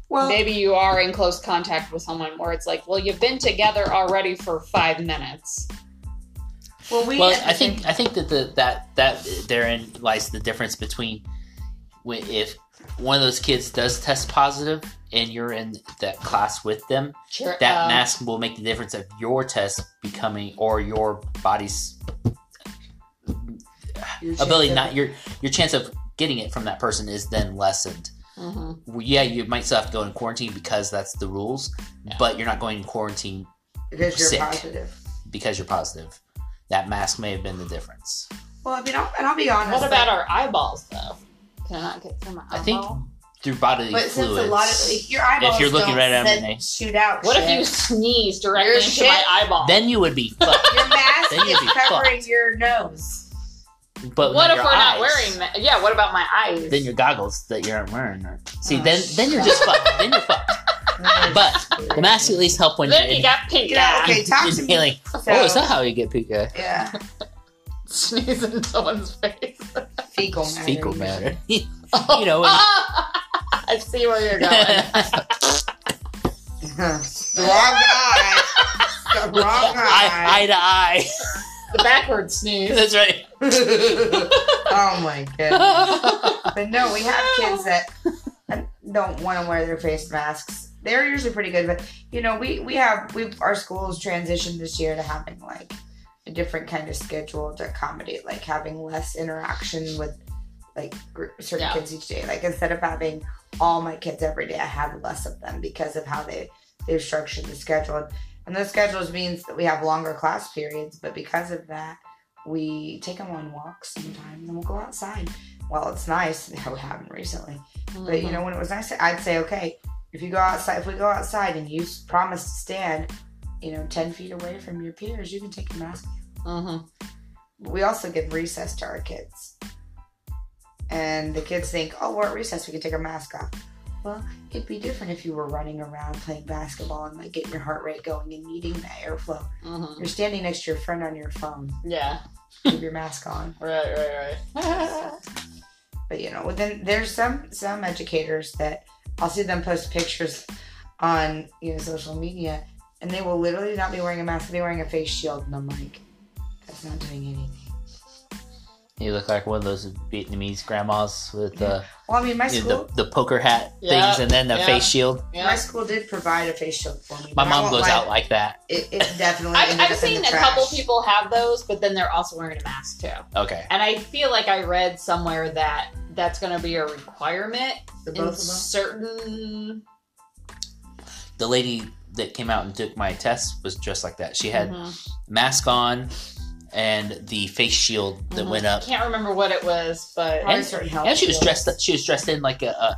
[SPEAKER 3] Well,
[SPEAKER 1] maybe you are in close contact with someone where it's like, well, you've been together already for five minutes.
[SPEAKER 3] well, we.
[SPEAKER 2] well, I think I think that the that that therein lies the difference between when, if one of those kids does test positive and you're in that class with them,
[SPEAKER 1] Sure.
[SPEAKER 2] that
[SPEAKER 1] um,
[SPEAKER 2] mask will make the difference of your test becoming or your body's
[SPEAKER 3] your
[SPEAKER 2] ability not your your chance of getting it from that person is then lessened.
[SPEAKER 1] mhm.
[SPEAKER 2] Well, Yeah, you might still have to go in quarantine because that's the rules,
[SPEAKER 1] Yeah.
[SPEAKER 2] but you're not going in quarantine
[SPEAKER 3] because you're
[SPEAKER 2] sick.
[SPEAKER 3] positive.
[SPEAKER 2] because you're positive. That mask may have been the difference.
[SPEAKER 3] Well, I mean, I'll, and I'll be honest.
[SPEAKER 1] What about
[SPEAKER 3] like,
[SPEAKER 1] our eyeballs though? Can I not get through my eyeball?
[SPEAKER 2] I think through bodily
[SPEAKER 3] But since
[SPEAKER 2] fluids.
[SPEAKER 3] a lot of like, your eyeballs
[SPEAKER 2] you're looking
[SPEAKER 3] don't
[SPEAKER 2] right at
[SPEAKER 3] set-
[SPEAKER 2] me.
[SPEAKER 3] shoot out.
[SPEAKER 1] What if
[SPEAKER 3] shit.
[SPEAKER 1] you sneeze directly
[SPEAKER 3] Your
[SPEAKER 1] into
[SPEAKER 3] shit-
[SPEAKER 1] my eyeball?
[SPEAKER 2] then you would be fucked.
[SPEAKER 3] your mask
[SPEAKER 2] Then you'd
[SPEAKER 3] is
[SPEAKER 2] be
[SPEAKER 3] covering your nose?
[SPEAKER 2] But
[SPEAKER 1] what if we're not wearing? Ma- yeah. What about my eyes?
[SPEAKER 2] Then your goggles that you aren't wearing. Are, see,
[SPEAKER 3] Oh,
[SPEAKER 2] then then you're just fucked. Then you're fucked. But the mask at least help when
[SPEAKER 1] then
[SPEAKER 2] you're
[SPEAKER 1] you got pink
[SPEAKER 3] Yeah,
[SPEAKER 1] eye.
[SPEAKER 3] okay, talk to me.
[SPEAKER 2] inhaling.
[SPEAKER 3] So,
[SPEAKER 2] oh, is that how you get pink eye?
[SPEAKER 3] yeah,
[SPEAKER 1] Sneeze in someone's face.
[SPEAKER 3] fecal matter.
[SPEAKER 2] Fecal matter. you know. when-
[SPEAKER 1] I see where you're going.
[SPEAKER 3] the wrong eye. The wrong
[SPEAKER 2] eye,
[SPEAKER 3] eye.
[SPEAKER 2] eye to eye.
[SPEAKER 1] the backward sneeze.
[SPEAKER 2] That's right.
[SPEAKER 3] oh my goodness. But no, we have kids that don't want to wear their face masks. They're usually pretty good, but you know, we we have we our schools transitioned this year to having like a different kind of schedule to accommodate like having less interaction with like certain
[SPEAKER 1] Yeah.
[SPEAKER 3] kids each day. Like instead of having all my kids every day, I have less of them because of how they they've structured the schedule. And those schedules means that we have longer class periods, but because of that, we take them on walks sometimes and we'll go outside. Well, it's nice. That happened recently. But you mm-hmm. know, when it was nice, I'd say, okay, if you go outside, if we go outside and you promise to stand, you know, 10 feet away from your peers, you can take your mask.
[SPEAKER 1] Mhm.
[SPEAKER 3] But we also give recess to our kids. And the kids think, oh, we're at recess, we can take our mask off. Well, it'd be different if you were running around playing basketball and like getting your heart rate going and needing that airflow.
[SPEAKER 1] Mhm.
[SPEAKER 3] You're standing next to your friend on your phone.
[SPEAKER 1] Yeah.
[SPEAKER 3] Keep your mask on.
[SPEAKER 1] Right. Right. Right.
[SPEAKER 3] But you know, then there's some some educators that I'll see them post pictures on you know social media, and they will literally not be wearing a mask; they'll be wearing a face shield, and I'm like, that's not doing anything.
[SPEAKER 2] You look like one of those Vietnamese grandmas with uh,
[SPEAKER 3] Well, I mean, my school,
[SPEAKER 2] know, the, the poker hat
[SPEAKER 1] Yeah,
[SPEAKER 2] things and then the
[SPEAKER 1] yeah.
[SPEAKER 2] face shield.
[SPEAKER 3] my school did provide a face shield for me.
[SPEAKER 2] My mom goes
[SPEAKER 3] lie,
[SPEAKER 2] out like that.
[SPEAKER 3] It, it definitely.
[SPEAKER 1] I've, I've seen
[SPEAKER 3] the
[SPEAKER 1] a couple people have those, but then they're also wearing a mask too.
[SPEAKER 2] Okay.
[SPEAKER 1] And I feel like I read somewhere that that's going to be a requirement
[SPEAKER 3] The
[SPEAKER 1] in
[SPEAKER 3] both
[SPEAKER 1] certain.
[SPEAKER 2] The lady that came out and took my test was just like that. She had
[SPEAKER 1] Mhm.
[SPEAKER 2] mask on and the face shield that
[SPEAKER 1] Mhm.
[SPEAKER 2] went up.
[SPEAKER 1] I can't remember what it was, but
[SPEAKER 3] Probably
[SPEAKER 2] And-
[SPEAKER 3] health
[SPEAKER 2] And she was
[SPEAKER 3] fields.
[SPEAKER 2] dressed. She was dressed in like a, a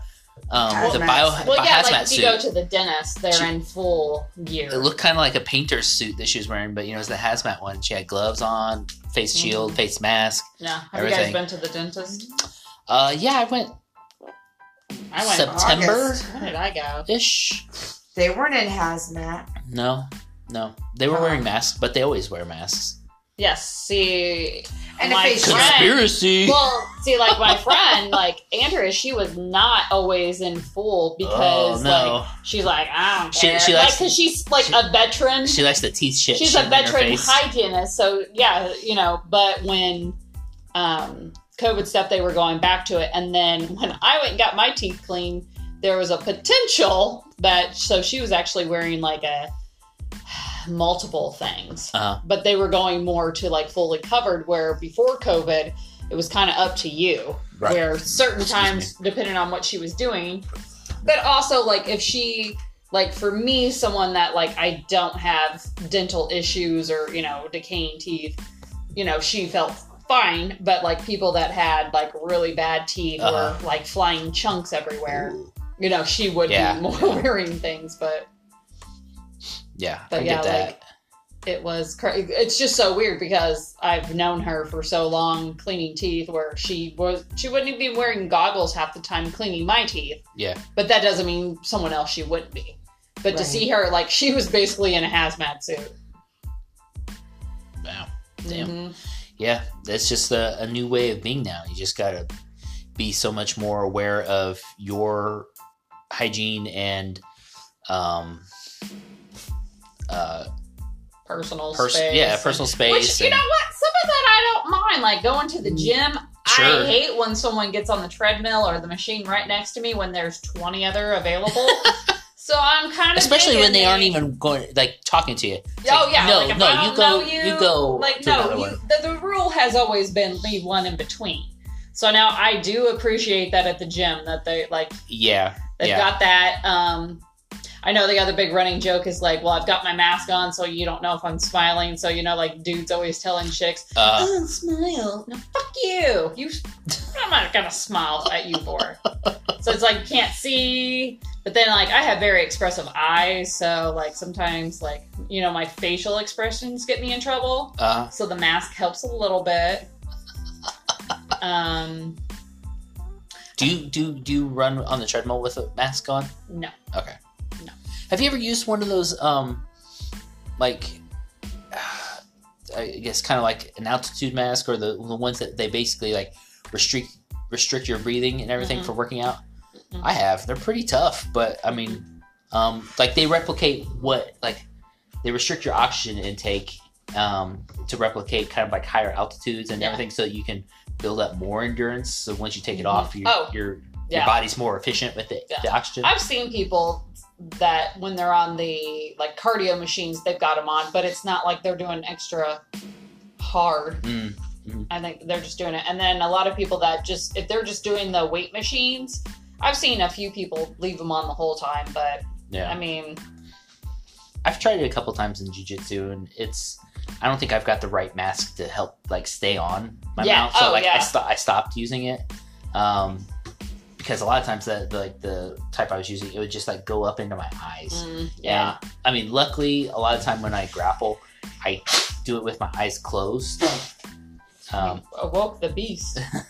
[SPEAKER 2] um, the bio,
[SPEAKER 3] suit.
[SPEAKER 1] well, yeah, like if
[SPEAKER 2] suit.
[SPEAKER 1] you go to the dentist, they're
[SPEAKER 2] She-
[SPEAKER 1] in full gear.
[SPEAKER 2] it looked kind of like a painter's suit that she was wearing, but you know, it's the hazmat one. She had gloves on, face
[SPEAKER 1] Mm-hmm.
[SPEAKER 2] shield, face mask.
[SPEAKER 1] yeah, have
[SPEAKER 2] everything.
[SPEAKER 1] you guys been to the dentist?
[SPEAKER 2] Uh, yeah, I went
[SPEAKER 1] I went.
[SPEAKER 2] September
[SPEAKER 3] August.
[SPEAKER 1] When did I go?
[SPEAKER 2] ish.
[SPEAKER 3] They weren't in hazmat.
[SPEAKER 2] No, no, they were
[SPEAKER 3] Oh.
[SPEAKER 2] wearing masks, but they always wear masks.
[SPEAKER 1] Yes. See,
[SPEAKER 3] And a
[SPEAKER 1] my
[SPEAKER 3] face shield.
[SPEAKER 1] friend-
[SPEAKER 2] Conspiracy.
[SPEAKER 1] Well, see, like my friend, like Andrea, she was not always in full because
[SPEAKER 2] oh no,
[SPEAKER 1] like she's like I don't
[SPEAKER 2] She-
[SPEAKER 1] care,
[SPEAKER 2] she
[SPEAKER 1] like
[SPEAKER 2] likes-
[SPEAKER 1] because she's like
[SPEAKER 2] she-
[SPEAKER 1] a veteran.
[SPEAKER 2] she likes the teeth shit.
[SPEAKER 1] she's
[SPEAKER 2] shit
[SPEAKER 1] a
[SPEAKER 2] in her
[SPEAKER 1] veteran
[SPEAKER 2] face.
[SPEAKER 1] hygienist, so yeah, you know. But when um, COVID stuff, they were going back to it, and then when I went and got my teeth cleaned, there was a potential that so she was actually wearing like a multiple things
[SPEAKER 2] Uh-huh.
[SPEAKER 1] but they were going more to like fully covered where before covid it was kind of up to you
[SPEAKER 2] Right.
[SPEAKER 1] where certain
[SPEAKER 2] Excuse
[SPEAKER 1] times depending on what she was doing but also like if she like for me someone that like i don't have dental issues or you know decaying teeth you know she felt fine but like people that had like really bad teeth
[SPEAKER 2] Uh-huh.
[SPEAKER 1] or like flying chunks everywhere you know she would
[SPEAKER 2] Yeah,
[SPEAKER 1] be more
[SPEAKER 2] yeah.
[SPEAKER 1] wearing things but
[SPEAKER 2] Yeah,
[SPEAKER 1] But
[SPEAKER 2] I
[SPEAKER 1] yeah,
[SPEAKER 2] get that.
[SPEAKER 1] like- it was crazy. it's just so weird because I've known her for so long cleaning teeth where she was she wouldn't even be wearing goggles half the time cleaning my teeth.
[SPEAKER 2] Yeah.
[SPEAKER 1] But that doesn't mean someone else she wouldn't be. But to see her like she was basically in a hazmat suit.
[SPEAKER 2] wow. Damn.
[SPEAKER 1] Mhm.
[SPEAKER 2] Yeah, that's just a, a new way of being now. You just gotta be so much more aware of your hygiene and um uh
[SPEAKER 1] Personal
[SPEAKER 2] pers-
[SPEAKER 1] space.
[SPEAKER 2] yeah personal space
[SPEAKER 1] Which you
[SPEAKER 2] and-
[SPEAKER 1] know what? Some of that I don't mind. Like going to the gym.
[SPEAKER 2] Sure.
[SPEAKER 1] I hate when someone gets on the treadmill or the machine right next to me when there's twenty other available. so I'm kind of
[SPEAKER 2] especially when they aren't even going like talking to you It's
[SPEAKER 1] Oh
[SPEAKER 2] like,
[SPEAKER 1] yeah,
[SPEAKER 2] no
[SPEAKER 1] like,
[SPEAKER 2] no you go you,
[SPEAKER 1] you,
[SPEAKER 2] go
[SPEAKER 1] Like no, you, the, the rule has always been leave one in between. So now I do appreciate that at the gym that they like
[SPEAKER 2] yeah
[SPEAKER 1] they've
[SPEAKER 2] yeah
[SPEAKER 1] got that. Um, I know the other big running joke is like, well, I've got my mask on, so you don't know if I'm smiling. So you know, like dudes always telling chicks,
[SPEAKER 2] uh,
[SPEAKER 1] "Oh, smile." No, fuck you. You, I'm not gonna smile at you for. so it's like you can't see, but then like I have very expressive eyes, so like sometimes like you know my facial expressions get me in trouble.
[SPEAKER 2] uh
[SPEAKER 1] So the mask helps a little bit. Um,
[SPEAKER 2] do you do do you run on the treadmill with a mask on
[SPEAKER 1] no.
[SPEAKER 2] okay
[SPEAKER 1] No.
[SPEAKER 2] have you ever used one of those um like I guess kind of like an altitude mask or the the ones that they basically like restrict restrict your breathing and everything
[SPEAKER 1] Mhm.
[SPEAKER 2] for working out.
[SPEAKER 1] Mhm.
[SPEAKER 2] I have. They're pretty tough, but I mean, um, like they replicate what like they restrict your oxygen intake um, to replicate kind of like higher altitudes and
[SPEAKER 1] Yeah.
[SPEAKER 2] everything, so that you can build up more endurance. So once you take it off, your
[SPEAKER 1] Oh,
[SPEAKER 2] your
[SPEAKER 1] yeah.
[SPEAKER 2] your body's more efficient with the,
[SPEAKER 1] Yeah.
[SPEAKER 2] the oxygen.
[SPEAKER 1] I've seen people that when they're on the like cardio machines, they've got them on, but it's not like they're doing extra hard.
[SPEAKER 2] Mm,
[SPEAKER 1] I think they're just doing it. And then a lot of people that just if they're just doing the weight machines, I've seen a few people leave them on the whole time, but
[SPEAKER 2] yeah.
[SPEAKER 1] I mean,
[SPEAKER 2] I've tried it a couple times in jujitsu, and it's. I don't think I've got the right mask to help like stay on my
[SPEAKER 1] Yeah.
[SPEAKER 2] mouth. So
[SPEAKER 1] Oh,
[SPEAKER 2] like I,
[SPEAKER 1] yeah.
[SPEAKER 2] sto- I stopped using it um, because a lot of times that like the type I was using, it would just like go up into my eyes.
[SPEAKER 1] mm, yeah.
[SPEAKER 2] And, I mean, luckily, a lot of time when I grapple, I do it with my eyes closed. Um,
[SPEAKER 1] awoke the beast.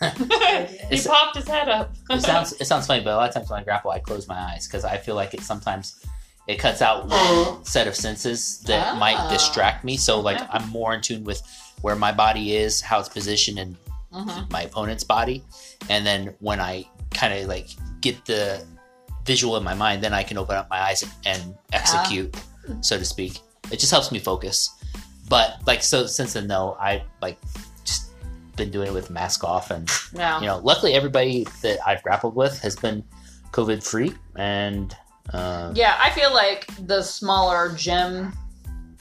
[SPEAKER 1] he popped his head up.
[SPEAKER 2] it sounds it sounds funny, but a lot of times when I grapple, I close my eyes because I feel like it sometimes it cuts out one set of senses that
[SPEAKER 1] Ah.
[SPEAKER 2] might distract me. So like. I'm more in tune with where my body is, how it's positioned in
[SPEAKER 1] Mhm.
[SPEAKER 2] my opponent's body, and then when I kind of like get the visual in my mind, then I can open up my eyes and execute, so to speak. It just helps me focus. But like so, since then though, I like just been doing it with mask off, and
[SPEAKER 1] Yeah.
[SPEAKER 2] you know, luckily everybody that I've grappled with has been COVID free, and uh,
[SPEAKER 1] Yeah, I feel like the smaller gym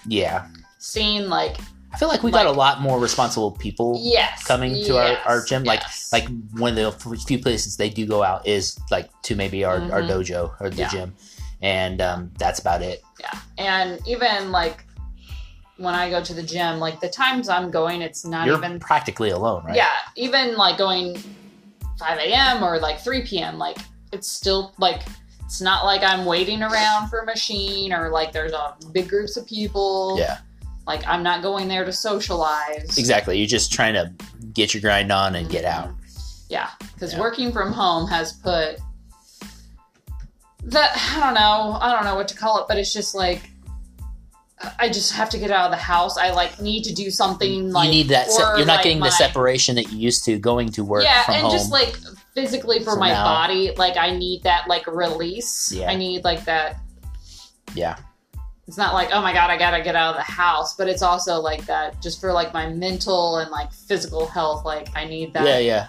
[SPEAKER 2] yeah,
[SPEAKER 1] scene, like
[SPEAKER 2] I feel like we got a lot more responsible people
[SPEAKER 1] yes,
[SPEAKER 2] coming to our, our gym. Like
[SPEAKER 1] yes.
[SPEAKER 2] like one of the few places they do go out is like to maybe our, our
[SPEAKER 1] Mhm.
[SPEAKER 2] dojo or the
[SPEAKER 1] Yeah.
[SPEAKER 2] gym, and um, that's about it.
[SPEAKER 1] yeah, and even like when I go to the gym, like the times I'm going, it's not
[SPEAKER 2] You're
[SPEAKER 1] even
[SPEAKER 2] practically alone, right?
[SPEAKER 1] yeah, even like going 5 a.m. or like 3 p.m. Like it's still like it's not like I'm waiting around for a machine or like there's a big groups of people.
[SPEAKER 2] Yeah.
[SPEAKER 1] Like I'm not going there to socialize.
[SPEAKER 2] Exactly. You're just trying to get your grind on and get out. Mm-hmm.
[SPEAKER 1] Yeah, because
[SPEAKER 2] Yeah.
[SPEAKER 1] working from home has put that I don't know, I don't know what to call it, but it's just like I just have to get out of the house. I like need to do something like
[SPEAKER 2] you need that. Se- you're not
[SPEAKER 1] like,
[SPEAKER 2] getting
[SPEAKER 1] my-
[SPEAKER 2] the separation that you used to going to work
[SPEAKER 1] yeah, and
[SPEAKER 2] home.
[SPEAKER 1] just like physically for
[SPEAKER 2] So
[SPEAKER 1] my
[SPEAKER 2] now-
[SPEAKER 1] body, like I need that like release.
[SPEAKER 2] Yeah.
[SPEAKER 1] I need like that.
[SPEAKER 2] yeah,
[SPEAKER 1] It's not like oh my god, I gotta get out of the house, but it's also like that just for like my mental and like physical health. Like I need that.
[SPEAKER 2] yeah, yeah.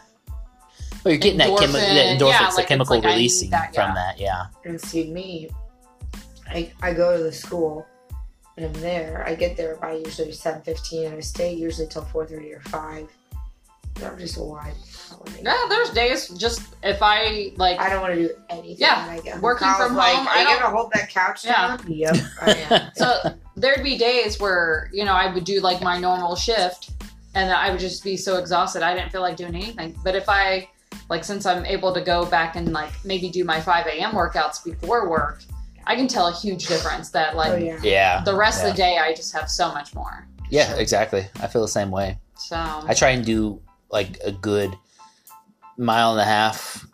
[SPEAKER 2] Well, you're getting that, chemi-
[SPEAKER 1] Endorphin.
[SPEAKER 2] that endorphins,
[SPEAKER 1] Yeah, like, it's
[SPEAKER 2] chemical
[SPEAKER 1] like
[SPEAKER 2] releasing
[SPEAKER 1] that,
[SPEAKER 2] from that. Yeah,
[SPEAKER 3] And see me, I, I go to the school and I'm there. I get there by usually seven fifteen and I stay usually till four thirty or five. And I'm just a wide holiday.
[SPEAKER 1] Yeah, there's days just if I like
[SPEAKER 3] I don't want to do anything.
[SPEAKER 1] Yeah,
[SPEAKER 3] when I get
[SPEAKER 1] working
[SPEAKER 3] Kyle's
[SPEAKER 1] from
[SPEAKER 3] like,
[SPEAKER 1] home,
[SPEAKER 3] Are
[SPEAKER 1] I
[SPEAKER 3] you
[SPEAKER 1] don't-
[SPEAKER 3] gonna hold that couch
[SPEAKER 1] Yeah.
[SPEAKER 3] down? Yep, I am.
[SPEAKER 1] so there'd be days where you know I would do like my normal shift, and I would just be so exhausted I didn't feel like doing anything. But if I like since I'm able to go back and like maybe do my 5 a.m. workouts before work, I can tell a huge difference that oh, like
[SPEAKER 3] oh yeah.
[SPEAKER 2] yeah,
[SPEAKER 1] the rest
[SPEAKER 2] Yeah.
[SPEAKER 1] of the day I just have so much more.
[SPEAKER 2] yeah. Exactly. I feel the same way.
[SPEAKER 1] So
[SPEAKER 2] I try and do like a good mile and a half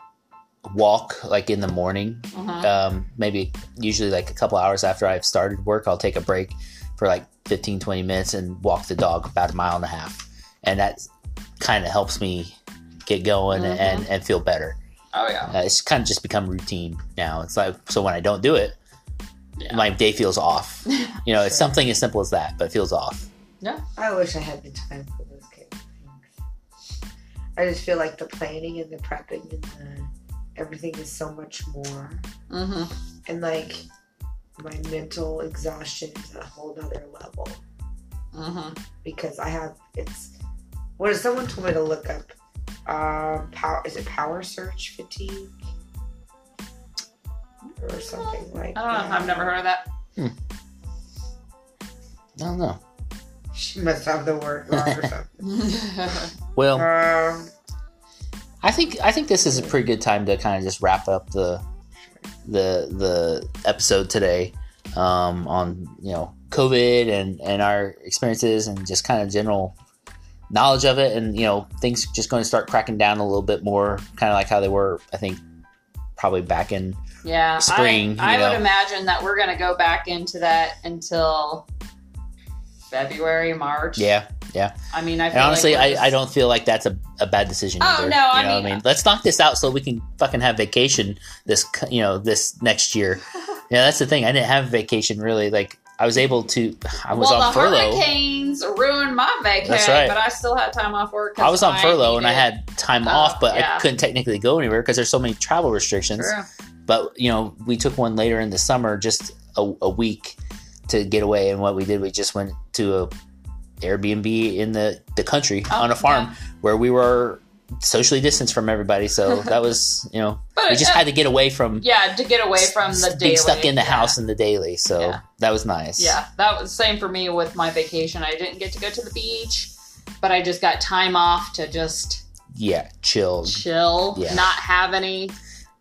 [SPEAKER 2] walk, like in the morning.
[SPEAKER 1] mhm.
[SPEAKER 2] Um, maybe usually like a couple hours after I've started work, I'll take a break for like 15, 20 minutes and walk the dog about a mile and a half, and that kind of helps me get going
[SPEAKER 1] Mhm.
[SPEAKER 2] and and feel better.
[SPEAKER 1] oh yeah,
[SPEAKER 2] Uh, it's kind of just become routine now. It's like so when I don't do it,
[SPEAKER 1] Yeah.
[SPEAKER 2] my day feels off. You know, it's something as simple as that, but it feels off. Yeah.
[SPEAKER 3] I wish I had the time for I just feel like the planning and the prepping and the everything is so much more.
[SPEAKER 1] hmm
[SPEAKER 3] And like my mental exhaustion is at a whole nother level.
[SPEAKER 1] hmm
[SPEAKER 3] because I have it's what is someone told me to look up uh power is it power search fatigue or something like
[SPEAKER 1] I don't know.
[SPEAKER 3] that.
[SPEAKER 1] I've never heard of that.
[SPEAKER 2] I don't know.
[SPEAKER 3] She must have the word wrong or something.
[SPEAKER 2] Well,
[SPEAKER 3] um,
[SPEAKER 2] I think I think this is a pretty good time to kind of just wrap up the the the episode today um, on you know COVID and and our experiences and just kind of general knowledge of it and you know things just going to start cracking down a little bit more kind of like how they were I think probably back in
[SPEAKER 1] Yeah,
[SPEAKER 2] Spring,
[SPEAKER 1] I, I would imagine that we're gonna go back into that until February, March.
[SPEAKER 2] yeah yeah.
[SPEAKER 1] I mean, I
[SPEAKER 2] honestly
[SPEAKER 1] like
[SPEAKER 2] I, I don't feel like that's a, a bad decision
[SPEAKER 1] Oh,
[SPEAKER 2] either.
[SPEAKER 1] no,
[SPEAKER 2] you
[SPEAKER 1] I
[SPEAKER 2] know what
[SPEAKER 1] mean-
[SPEAKER 2] I mean let's knock this out so we can fucking have vacation this you know this next year yeah that's the thing I didn't have vacation really like I was able to I was
[SPEAKER 1] well,
[SPEAKER 2] on
[SPEAKER 1] the
[SPEAKER 2] furlough
[SPEAKER 1] hurricanes ruined my vacation,
[SPEAKER 2] That's right.
[SPEAKER 1] but I still had time off work.
[SPEAKER 2] I was on furlough and I had time off, but
[SPEAKER 1] yeah.
[SPEAKER 2] I couldn't technically go anywhere because there's so many travel restrictions.
[SPEAKER 1] True.
[SPEAKER 2] But you know, we took one later in the summer, just a, a week to get away. And what we did, we just went to a Airbnb in the the country
[SPEAKER 1] Oh,
[SPEAKER 2] on a farm
[SPEAKER 1] yeah.
[SPEAKER 2] where we were socially distanced from everybody. So that was you know
[SPEAKER 1] But
[SPEAKER 2] we just
[SPEAKER 1] uh,
[SPEAKER 2] had to get away from
[SPEAKER 1] yeah to get away from the
[SPEAKER 2] being
[SPEAKER 1] daily.
[SPEAKER 2] stuck in the
[SPEAKER 1] yeah.
[SPEAKER 2] house in the daily. So
[SPEAKER 1] Yeah.
[SPEAKER 2] that was nice.
[SPEAKER 1] Yeah, that was same for me with my vacation. I didn't get to go to the beach, but I just got time off to just
[SPEAKER 2] yeah, chill.
[SPEAKER 1] chill,
[SPEAKER 2] Yeah.
[SPEAKER 1] not have any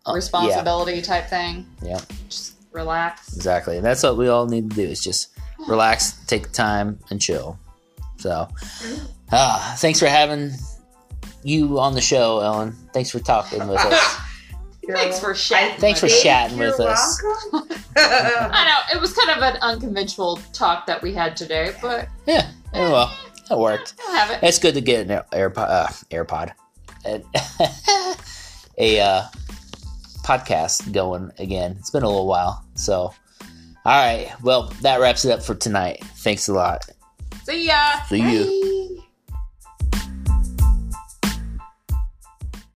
[SPEAKER 2] Uh,
[SPEAKER 1] responsibility type thing.
[SPEAKER 2] Yeah.
[SPEAKER 1] Just relax.
[SPEAKER 2] exactly. And that's what we all need to do is just relax, take time, and chill. So, ah, thanks for having you on the show, Ellen. Thanks for talking with us.
[SPEAKER 1] Thanks for
[SPEAKER 3] wel-
[SPEAKER 1] chatting.
[SPEAKER 2] Thanks for
[SPEAKER 1] with
[SPEAKER 2] chatting with us.
[SPEAKER 1] I know it was kind of an unconventional talk that we had today, but
[SPEAKER 2] Yeah, yeah, well, that worked.
[SPEAKER 1] Have it.
[SPEAKER 2] It's good to get an AirPod, uh, AirPod, a, a uh, podcast going again. It's been a little while. So, all right. Well, that wraps it up for tonight. Thanks a lot.
[SPEAKER 1] See ya.
[SPEAKER 2] See you.